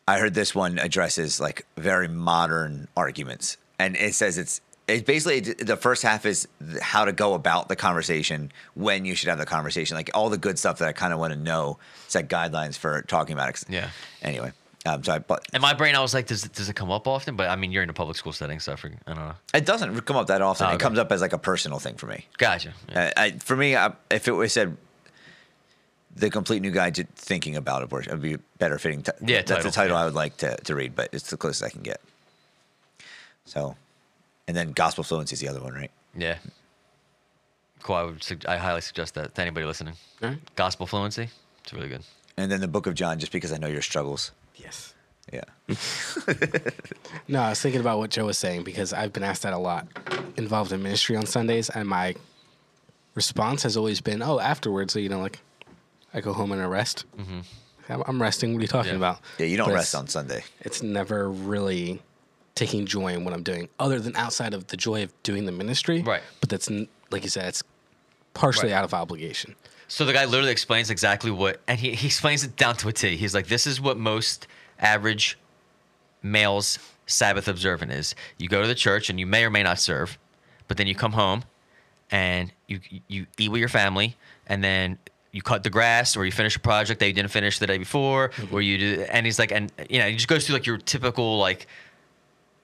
I heard this one addresses like very modern arguments, and it says it's it's basically the first half is how to go about the conversation when you should have the conversation, like all the good stuff that I kind of want to know. Set guidelines for talking about it. Yeah. Anyway, um, so I but In my brain, I was like, does it, does it come up often? But I mean, you're in a public school setting, so I, forg I don't know. It doesn't come up that often. Oh, It comes up as like a personal thing for me. Gotcha. Yeah. Uh, I, for me, I, if it was said, "The Complete New Guide to Thinking About Abortion," it would be better fitting. T- Yeah, that's the title, title yeah. I would like to, to read, but it's the closest I can get. So, and then Gospel Fluency is the other one, right? yeah. Cool. I would. Sug- I highly suggest that to anybody listening. All right. Gospel fluency. It's really good. And then the Book of John, just because I know your struggles. Yes. Yeah. *laughs* No, I was thinking about what Joe was saying because I've been asked that a lot involved in ministry on Sundays, and my response has always been, "Oh, afterwards, so, you know, like I go home and I rest. Mm-hmm. I'm, I'm resting. What are you talking Yeah. about? Yeah, you don't But rest on Sunday. It's never really taking joy in what I'm doing, other than outside of the joy of doing the ministry. Right. But that's like you said, it's partially Right. out of obligation. So the guy literally explains exactly what, and he, he explains it down to a T. He's like, this is what most average males Sabbath observant is. You go to the church and you may or may not serve, but then you come home and you you eat with your family, and then you cut the grass or you finish a project that you didn't finish the day before, or you do. And he's like, and you know, he just goes through like your typical like.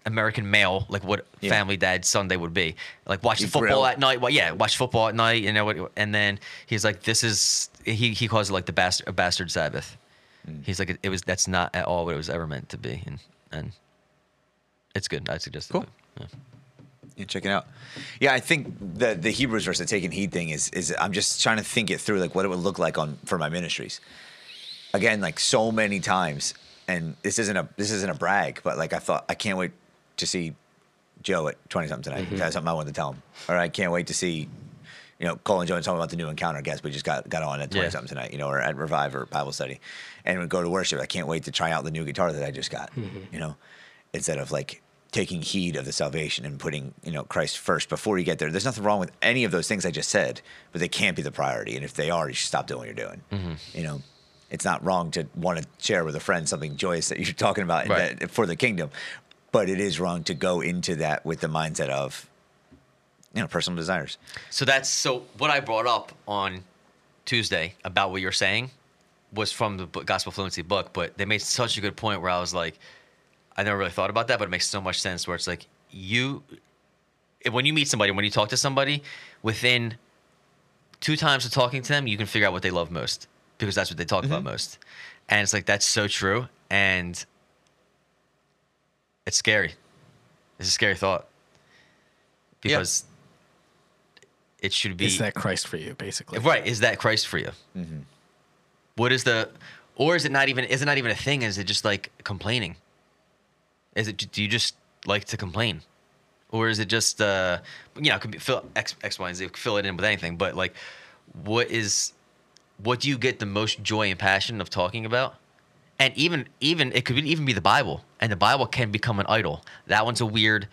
American male, like what Yeah. family dad Sunday would be, like watch the football grill. at night. Well, yeah, watch football at night. You know what? And then he's like, "This is," he he calls it like the bastard, a bastard Sabbath. Mm. He's like, it, "It was that's not at all what it was ever meant to be," and and it's good. I suggest Cool. it. Yeah. Yeah, check it out. Yeah, I think the the Hebrews verse, the taking heed thing is is I'm just trying to think it through, like what it would look like on for my ministries. Again, like so many times, and this isn't a this isn't a brag, but like I thought I can't wait to see Joe at twenty something tonight. Mm-hmm. That's something I wanted to tell him. Or I can't wait to see, you know, Cole and Joe and talking about the new encounter guest we just got got on at twenty Yeah. something tonight, you know, or at Revive or Bible study, and we go to worship. I can't wait to try out the new guitar that I just got. Mm-hmm. You know, instead of like taking heed of the salvation and putting you know Christ first before you get there. There's nothing wrong with any of those things I just said, but they can't be the priority. And if they are, you should stop doing what you're doing. Mm-hmm. You know, it's not wrong to want to share with a friend something joyous that *laughs* you're talking about Right. that, for the kingdom, but it is wrong to go into that with the mindset of you know personal desires. So that's so what I brought up on Tuesday about what you're saying was from the Gospel Fluency book, but they made such a good point where I was like, I never really thought about that, but it makes so much sense. Where it's like you, when you meet somebody, when you talk to somebody, within two times of talking to them, you can figure out what they love most because that's what they talk about mm-hmm. most. And it's like that's so true, and it's scary. It's a scary thought because it should be Is that Christ for you, basically? Right. Is that Christ for you? Mm-hmm. What is the, or is it not even? Is it not even a thing? Is it just like complaining? Is it? Do you just like to complain, or is it just uh, you know, it could be fill X, X, Y, and Z. Fill it in with anything. But like, what is, what do you get the most joy and passion of talking about? And even even it could even be the Bible, and the Bible can become an idol. That one's a weird,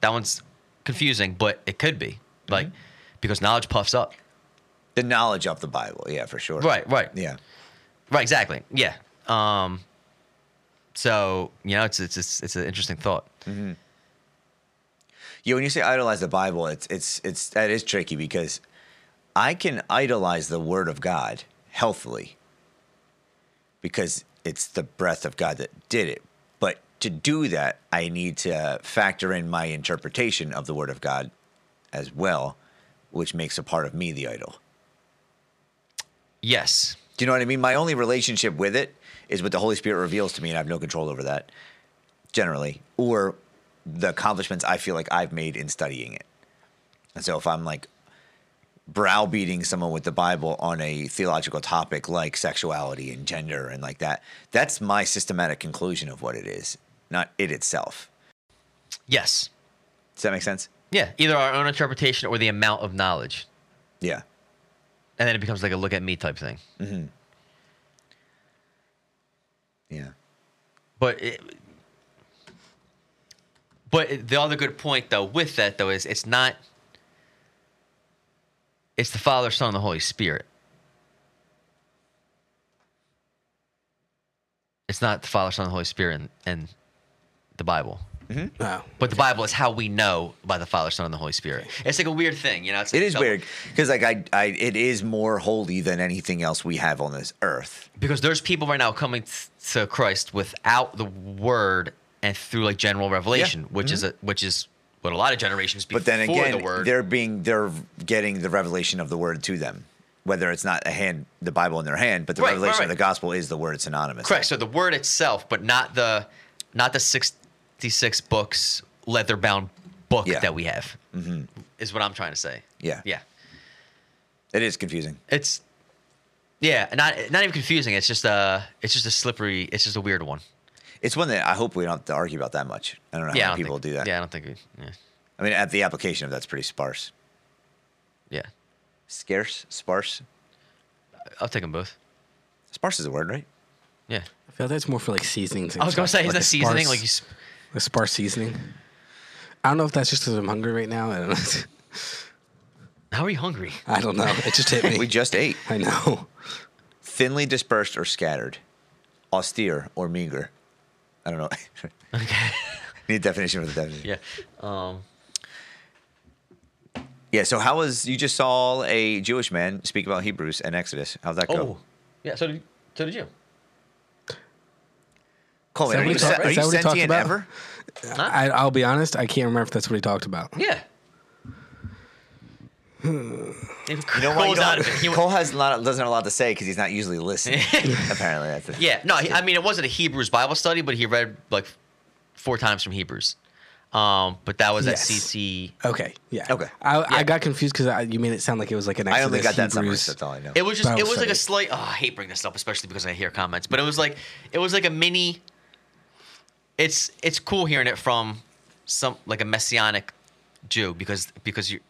that one's confusing, but it could be like because knowledge puffs up. The knowledge of the Bible, yeah, for sure. Right. Right. Yeah. Right, exactly. Yeah. Um so, you know, it's it's it's, it's an interesting thought. Mm-hmm. Yeah, when you say idolize the Bible, it's it's it's that is tricky because I can idolize the Word of God healthily because it's the breath of God that did it. But to do that, I need to factor in my interpretation of the Word of God as well, which makes a part of me the idol. Yes. Do you know what I mean? My only relationship with it is what the Holy Spirit reveals to me, and I have no control over that generally, or the accomplishments I feel like I've made in studying it. And so if I'm like browbeating someone with the Bible on a theological topic like sexuality and gender and like that, that's my systematic conclusion of what it is, not it itself. Yes. Does that make sense? Yeah, either our own interpretation or the amount of knowledge. Yeah. And then it becomes like a look at me type thing. Mm-hmm. Yeah. But it, but the other good point though with that though is it's not it's the Father, Son, and the Holy Spirit. It's not the Father, Son, and the Holy Spirit and, and the Bible. Mm-hmm. Wow. But the Bible is how we know by the Father, Son, and the Holy Spirit. It's like a weird thing, you know. It's like it is double- weird because like I, I, it is more holy than anything else we have on this earth. Because there's people right now coming to Christ without the Word and through like general revelation, yeah. which mm-hmm. is a, which is what a lot of generations. Before but then again, the word. they're being they're getting the revelation of the Word to them whether it's not a hand, the Bible in their hand, but the right, revelation right, right. of the gospel is the word It's synonymous. Correct. So the word itself, but not the, not the six, 66 books, leather bound book yeah. that we have, mm-hmm. is what I'm trying to say. Yeah. Yeah. It is confusing. It's, yeah, not not even confusing. It's just a it's just a slippery. It's just a weird one. It's one that I hope we don't have to argue about that much. I don't know yeah, how don't people think, do that. Yeah, I don't think. We, yeah. I mean, at the application of that's pretty sparse. Yeah. Scarce, sparse. I'll take them both. Sparse is a word, right? Yeah. I feel like that's more for like seasonings. I was gonna say, like is that seasoning? Like you. Sp- a sparse seasoning. I don't know if that's just because I'm hungry right now. I don't know. *laughs* How are you hungry? I don't know. It just hit me. *laughs* We just ate. I know. Thinly dispersed or scattered, austere or meager. I don't know. *laughs* Okay. Need a definition for the definition. yeah. Um. Yeah. So how was you just saw a Jewish man speak about Hebrews and Exodus? How'd that go? Oh. Yeah. So did so did you? Cole, Is that are what you, he talk- are you that what he talked sentient about? ever? I, I'll be honest. I can't remember if that's what he talked about. Yeah. you You know why you out of it. He- Cole has not doesn't have a lot to say because he's not usually listening. *laughs* Apparently, that's it. Yeah, no, he, I mean it wasn't a Hebrews Bible study, but he read like four times from Hebrews. Um, but that was Yes. at CC. Okay. Yeah. Okay. I, Yeah. I got confused because you made it sound like it was like an I only got that summary. Hebrews. That's all I know. It was just Bible it was like a slight. Oh, I hate bringing this up, especially because I hear comments. But it was like it was like a mini. It's it's cool hearing it from some like a messianic Jew because because you.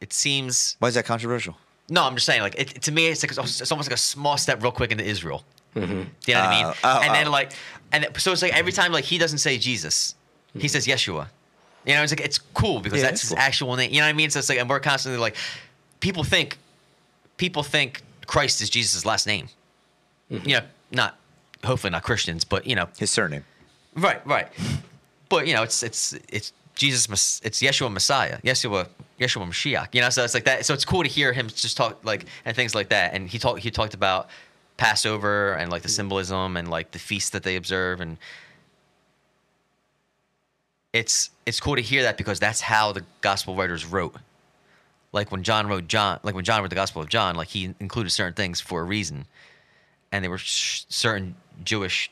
It seems Why is that controversial? no. I'm just saying like it, to me it's like it's almost like a small step real quick into Israel. Mm-hmm. Do you know what I mean? Uh, oh, and then oh. like, and so it's like every time like he doesn't say Jesus, he says Yeshua. You know, it's like it's cool because Yeah, that's his cool. actual name. You know what I mean? So it's like, and we're constantly like, people think, people think Christ is Jesus' last name. Mm-hmm. You know, not hopefully not Christians, but you know, His surname. Right, right. But you know, it's it's it's Jesus, it's Yeshua Messiah, Yeshua Yeshua Mashiach. You know, so it's like that. So it's cool to hear him just talk like and things like that. And he talked he talked about Passover and like the mm. symbolism and like the feasts that they observe and it's it's cool to hear that because that's how the gospel writers wrote. Like when John wrote John, like when John wrote the Gospel of John, like he included certain things for a reason, and there were sh- certain Jewish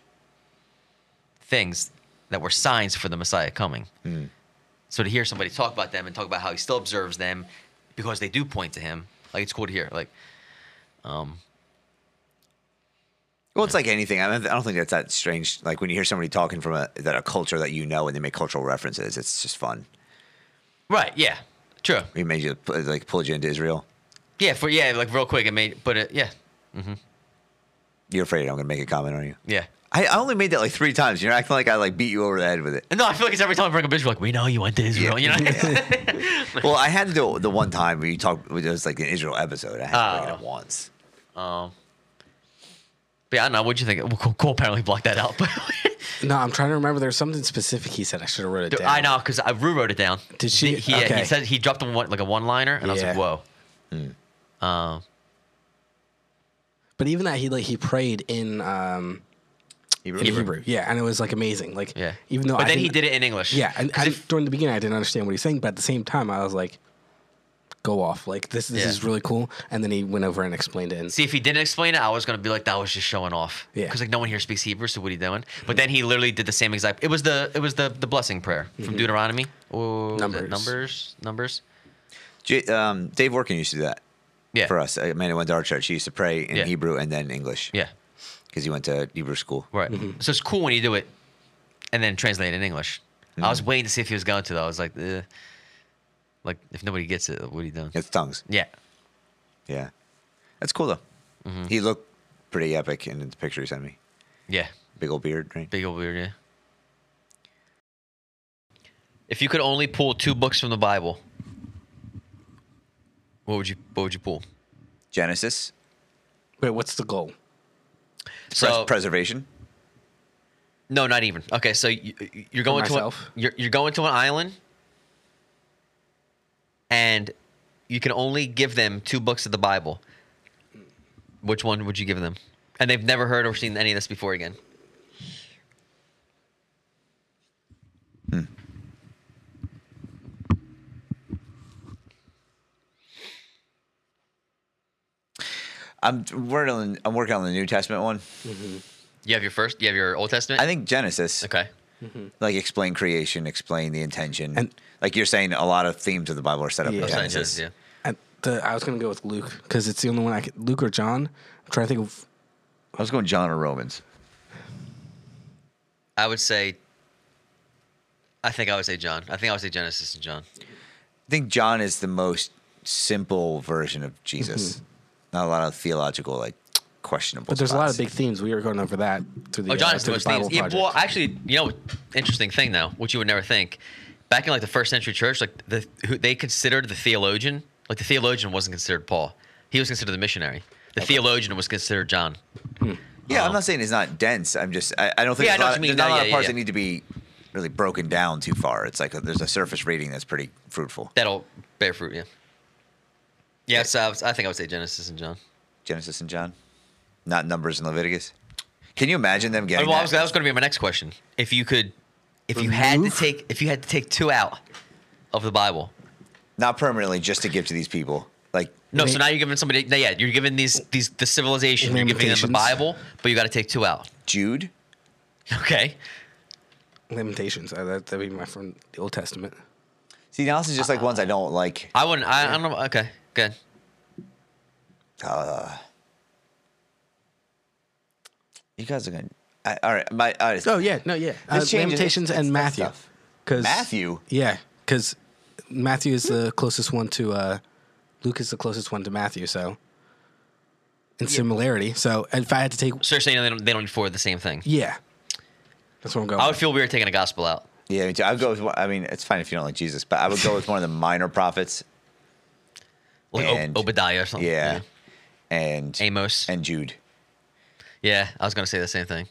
things that were signs for the Messiah coming. So to hear somebody talk about them and talk about how he still observes them because they do point to him, like it's cool to hear. Like, um, Well, it's like anything. I don't think that's that strange. Like when you hear somebody talking from a that a culture that you know and they make cultural references, it's just fun. right? Yeah, true. He made you like pulled you into Israel. Yeah, for yeah, like real quick, it made, but it, yeah, You're afraid I'm gonna make a comment on you. yeah. I, I only made that like three times. You're acting like I like beat you over the head with it. No, I feel like it's every time I bring up Israel, like we know you went to Israel, you know. *laughs* *laughs* Well, I had to do it the one time where you talked. It was like an Israel episode. I had to bring it up Oh. once. um, but yeah, I don't know. What'd you think? Well, Cole, Cole apparently blocked that out. *laughs* No, I'm trying to remember. There's something specific he said. I should have wrote it down. I know because Rue wrote it down. Did she? He, Okay. he said he dropped a one, like a one-liner, and I was like, Yeah. "Whoa." Um, But even that, he like he prayed in um, Hebrew. in Hebrew. Yeah, and it was like amazing. Like yeah. even though but I then he didn't- it in English. Yeah, and 'Cause I, if- during the beginning, I didn't understand what he's saying, but at the same time, I was like, "Go off! Like this, this Yeah. is really cool." And then he went over and explained it. And See, if he didn't explain it, I was gonna be like, that was just showing off. Yeah. Because like no one here speaks Hebrew, so what are you doing? But then he literally did the same exact. It was the it was the the blessing prayer from Deuteronomy. Or was it Numbers. numbers, numbers. J- um, Dave Workin used to do that Yeah. for us. I mean, I went to our church. He used to pray in Yeah. Hebrew and then English Yeah. Because he went to Hebrew school. Right. So it's cool when you do it, and then translate it in English. I was waiting to see if he was going to though. I was like, eh. like if nobody gets it, what are you doing? It's tongues. Yeah. Yeah, that's cool though. Mm-hmm. He looked pretty epic in the picture he sent me. Yeah. Big old beard, right? Big old beard, yeah. If you could only pull two books from the Bible, what would you what would you pull? Genesis, wait, what's the goal? Pres- So preservation. no, not even. Okay, so you, you're going to a, you're you're going to an island, and you can only give them two books of the Bible. Which one would you give them? And they've never heard or seen any of this before again. I'm working on. I'm working on the New Testament one. You have your first. You have your Old Testament. I think Genesis. Okay. Like explain creation, explain the intention, And- like you're saying, a lot of themes of the Bible are set up Yeah. in Genesis. yeah. And the, I was gonna go with Luke because it's the only one I could. Luke or John? I'm trying to think of. I was going John or Romans. I would say. I think I would say John. I think I would say Genesis and John. I think John is the most simple version of Jesus. Mm-hmm. Not a lot of theological, like questionable. But there's a lot of big themes. We were going over that through the. Oh, John uh, is the through most Bible famous. Yeah, well, actually, you know, interesting thing though, which you would never think. Back in like the first century church, like the who they considered the theologian, like the theologian wasn't considered Paul. He was considered the missionary. The theologian was considered John. Yeah, I'm not saying it's not dense. I'm just. I, I don't think Yeah, I there's, know a lot, mean. there's not a lot yeah, of parts yeah. that need to be really broken down too far. It's like a, there's a surface reading that's pretty fruitful. That'll bear fruit. Yeah. Yeah, so I, was, I think I would say Genesis and John. Genesis and John, not Numbers and Leviticus. Can you imagine them getting well, I that? was, that was going to be my next question. If you could, if you had to take, if you had to take two out of the Bible, not permanently, just to give to these people. Like no. So now you're giving somebody, no, yeah, you're giving these these the civilization, you're giving them the Bible, but you got to take two out. Jude. Okay. Lamentations. Uh, that, that'd be my from the Old Testament. See, now this is just like ones I don't like. I wouldn't. I, I don't know. Okay. Good. Uh, you guys are gonna. I, all right, my. All right, Oh yeah, no, yeah. Uh, This changes- Lamentations it's- and it's Matthew. stuff. Because Matthew. Yeah, because Matthew is the closest one to uh, Luke is the closest one to Matthew. So in similarity, so if I had to take, So you're saying they don't they don't forward the same thing? yeah, that's what I'm going. I would with. feel weird taking a gospel out. Yeah, me too. I'd go with. one- I mean, it's fine if you don't like Jesus, but I would go with one of the minor prophets. Like And- Obadiah or something. Yeah, and Amos. and Jude. yeah, I was gonna say the same thing.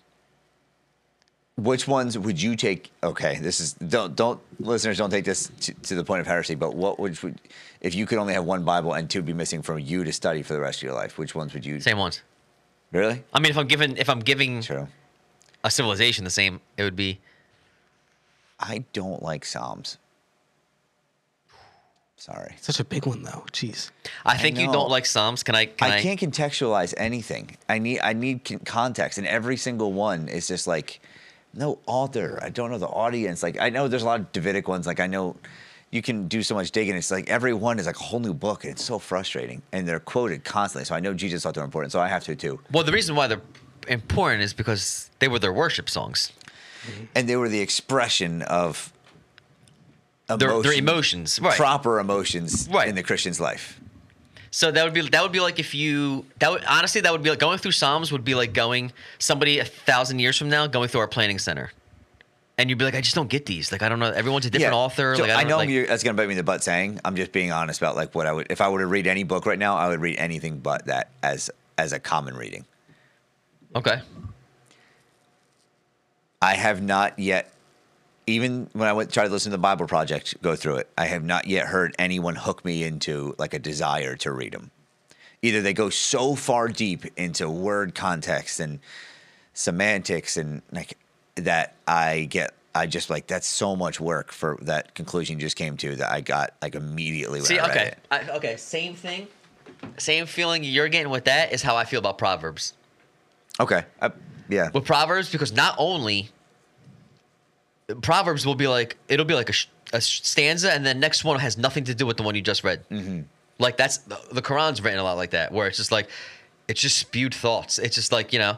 Which ones would you take? Okay, this is don't don't listeners don't take this to, to the point of heresy. But what would, would if you could only have one Bible and two be missing from you to study for the rest of your life? Which ones would you? Same ones. Really? I mean, if I'm giving if I'm giving True. a civilization the same, it would be I don't like Psalms. Sorry. Such a big one though. Jeez. I think you don't like Psalms. Can I? Can I? I can't contextualize anything. I need I need context, and every single one is just like no author. I don't know the audience. Like I know there's a lot of Davidic ones. Like I know you can do so much digging. It's like every one is like a whole new book, and it's so frustrating. And they're quoted constantly. So I know Jesus thought they're important. So I have to too. Well, the reason why they're important is because they were their worship songs. And they were the expression of Their, their emotions, right? proper emotions Right. in the Christian's life. So that would be that would be like if you that would honestly that would be like going through Psalms would be like going somebody a thousand years from now going through our planning center, and you'd be like, I just don't get these. Like I don't know. Everyone's a different author. So like, I, don't know like, you're, that's gonna bite me in the butt saying. I'm just being honest about like what I would if I were to read any book right now, I would read anything but that as as a common reading. Okay. I have not yet, even when I went tried to listen to the Bible Project, go through it. I have not yet heard anyone hook me into like a desire to read them. Either they go so far deep into word context and semantics and like that I get. I just like that's so much work for that conclusion you just came to that I got like immediately when See, I read okay, it. I, okay, same thing, same feeling you're getting with that is how I feel about Proverbs. Okay, I, yeah, With Proverbs, because not only Proverbs will be like it'll be like a, sh- a stanza, and then next one has nothing to do with the one you just read. Mm-hmm. Like that's the, the Quran's written a lot like that, where it's just like it's just spewed thoughts. It's just like you know,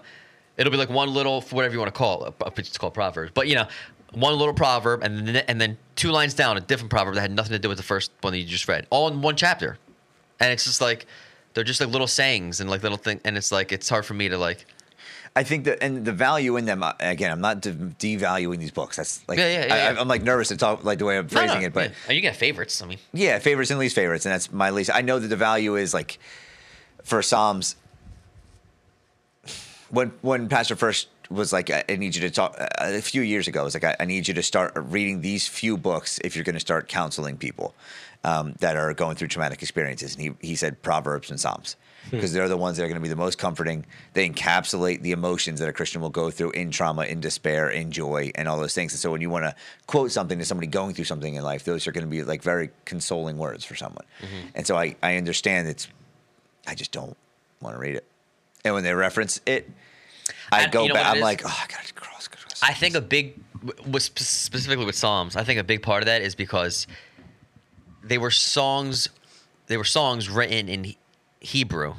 it'll be like one little whatever you want to call it. It's called Proverbs, but you know, one little proverb, and then and then two lines down, a different proverb that had nothing to do with the first one that you just read, all in one chapter, and it's just like they're just like little sayings and like little thing, and it's like it's hard for me to like. I think that and the value in them uh, again. I'm not de- devaluing these books. That's like Yeah, yeah, yeah, I. I'm like nervous to talk like the way I'm phrasing no, it, but. yeah. And you got favorites. I mean, Yeah, favorites and least favorites, and that's my least. I know that the value is like for Psalms. When when Pastor first was like, I I need you to talk uh, a few years ago. It was like, I, I need you to start reading these few books if you're going to start counseling people um, that are going through traumatic experiences. And he he said Proverbs and Psalms Hmm. because they're the ones that are going to be the most comforting. They encapsulate the emotions that a Christian will go through in trauma, in despair, in joy, and all those things. And so when you want to quote something to somebody going through something in life, those are going to be like very consoling words for someone. Mm-hmm. And so I, I understand it's, I just don't want to read it. And when they reference it, I And go you know back. I'm like, oh, I got to cross, cross. I think a big, was specifically with Psalms. I think a big part of that is because they were songs, they were songs written in Hebrew,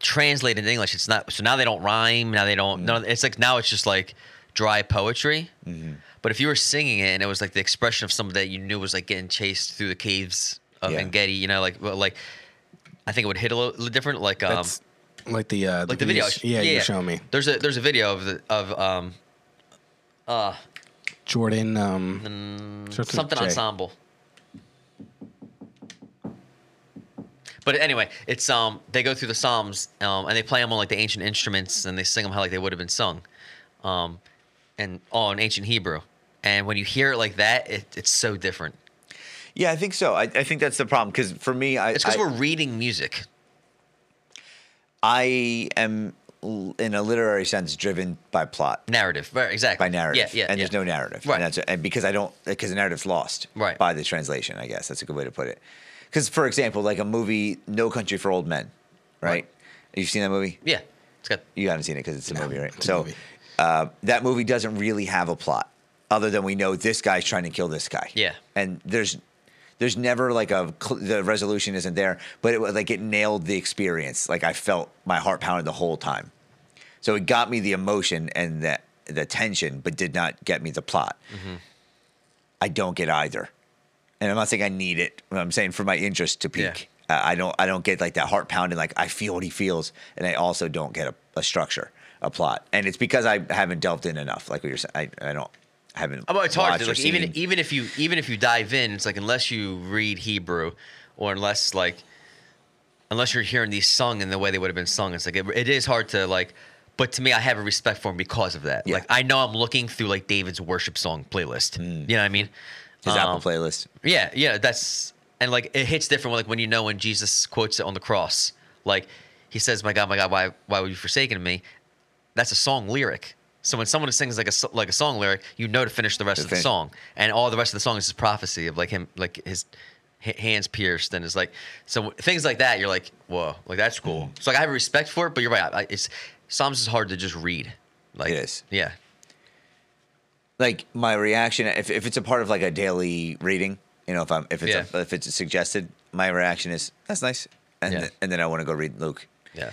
translated into English. It's not so now they don't rhyme. Now they don't. No, it's like now it's just like dry poetry. But if you were singing it and it was like the expression of somebody that you knew was like getting chased through the caves of Yeah. Engedi, you know, like well, like I think it would hit a little, different. Like um, That's like the uh, like the video. videos- Yeah, you're showing me There's a there's a video of the of um uh Jordan. Um, starts something ensemble. But anyway, it's um they go through the Psalms um and they play them on like the ancient instruments and they sing them how like they would have been sung, um, and all in ancient Hebrew. And when you hear it like that, it, it's so different. yeah, I think so. I, I think that's the problem because for me, I, It's because we're reading music. I am in a literary sense driven by plot. Narrative, right? Exactly. by narrative. Yeah, yeah. And yeah. there's no narrative. Right. And that's and because I don't because the narrative's lost. Right. By the translation, I guess that's a good way to put it. Because for example, like a movie, No Country for Old Men, right? You've seen that movie? Yeah, it's got You haven't seen it because it's a No, movie, right? it's a so movie. Uh, that movie doesn't really have a plot, other than we know this guy's trying to kill this guy. Yeah. And there's there's never like a cl- the resolution isn't there, but it was like it nailed the experience. Like I felt my heart pounded the whole time. So it got me the emotion and the the tension, but did not get me the plot. Mm-hmm. I don't get either, and I'm not saying I need it. I'm saying for my interest to peak. Uh, I don't. I don't get like that heart pounding. Like I feel what he feels, and I also don't get a, a structure, a plot, and it's because I haven't delved in enough. Like what you're saying, I, I don't I haven't. Oh, it's hard. watched To, or like even even if you even if you dive in, it's like unless you read Hebrew, or unless like unless you're hearing these sung in the way they would have been sung, it's like it, it is hard to like. But to me, I have a respect for him because of that. Yeah. Like I know I'm looking through like David's worship song playlist. You know what I mean? His Apple Um, playlist. Yeah, yeah, that's and like it hits different. Like when you know when Jesus quotes it on the cross, like he says, "My God, my God, why why were you forsaken me?" That's a song lyric. So when someone sings like a like a song lyric, you know to finish the rest To of the song, and all the rest of the song is his prophecy of like him, like his hands pierced, and it's like so things like that. You're like, whoa, like that's cool. Mm. So like I have respect for it, but you're right. I, it's Psalms is hard to just read. Like It is. Yeah. Like my reaction if, if it's a part of like a daily reading you know if i'm if it's Yeah. a, if it's suggested my reaction is that's nice and Yeah. th- and then i want to go read luke Yeah.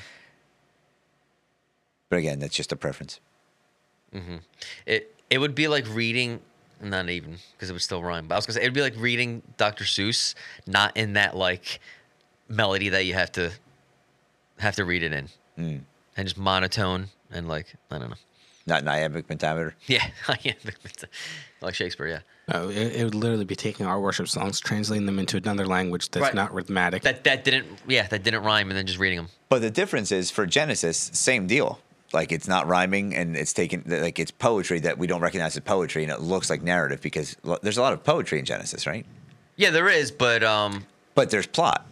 but again that's just a preference Mm-hmm. It it would be like reading, not even because it would still rhyme. But I was gonna say it'd be like reading Dr. Seuss, not in that like melody that you have to have to read it in, Mm. and just monotone and like I don't know. Not an iambic pentameter *laughs* Yeah, *laughs* yeah, like Shakespeare. Yeah, No, it, it would literally be taking our worship songs, translating them into another language that's Right. not rhythmic. that that didn't yeah that didn't rhyme, and then just reading them. but the difference is for genesis same deal like it's not rhyming and it's taken like it's poetry that we don't recognize as poetry and it looks like narrative because there's a lot of poetry in genesis right Yeah, there is, but um, but there's plot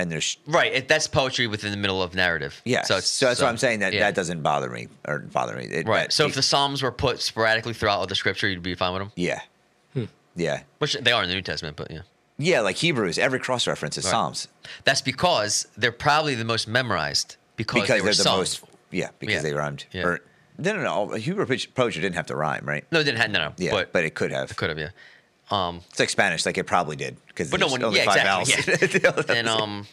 and there's right, it, that's poetry within the middle of narrative. yeah so, it's, that's what i'm saying that yeah. that doesn't bother me or bother me It- Right. that- So if the Psalms were put sporadically throughout all the scripture, you'd be fine with them. yeah hmm. yeah Which they are in the New Testament, but yeah. Yeah, like Hebrews, every cross reference is Right. Psalms That's because they're probably the most memorized because, because they they were are the sung. most. Yeah, because Yeah. they rhymed. Yeah. Or no, no, no. Hebrew poetry poetry didn't have to rhyme, right? No, it didn't have no, no. Yeah, but, but, it could have. it could have, yeah. Um, It's like Spanish, like it probably did because But no one- only yeah, five exactly, vowels. *laughs* and um,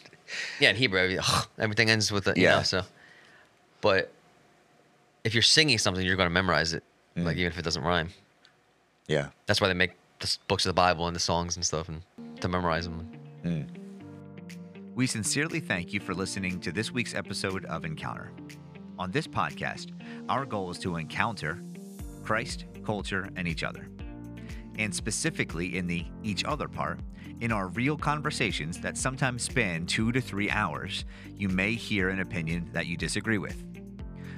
yeah, in Hebrew, everything ends with a, you Yeah. know, so. But if you're singing something, you're going to memorize it, Mm. like even if it doesn't rhyme. yeah, That's why they make the books of the Bible and the songs and stuff, and to memorize them. We sincerely thank you for listening to this week's episode of Encounter. On this podcast, our goal is to encounter Christ, culture, and each other. And specifically in the each other part, in our real conversations that sometimes span two to three hours, you may hear an opinion that you disagree with.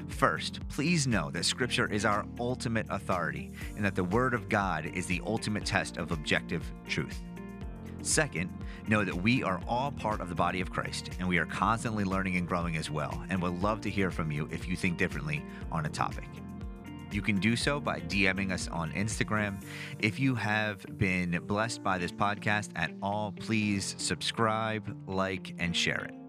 First, please know that Scripture is our ultimate authority and that the Word of God is the ultimate test of objective truth. Second, know that we are all part of the body of Christ and we are constantly learning and growing as well, and would love to hear from you if you think differently on a topic. You can do so by DMing us on Instagram. If you have been blessed by this podcast at all, please subscribe, like, and share it.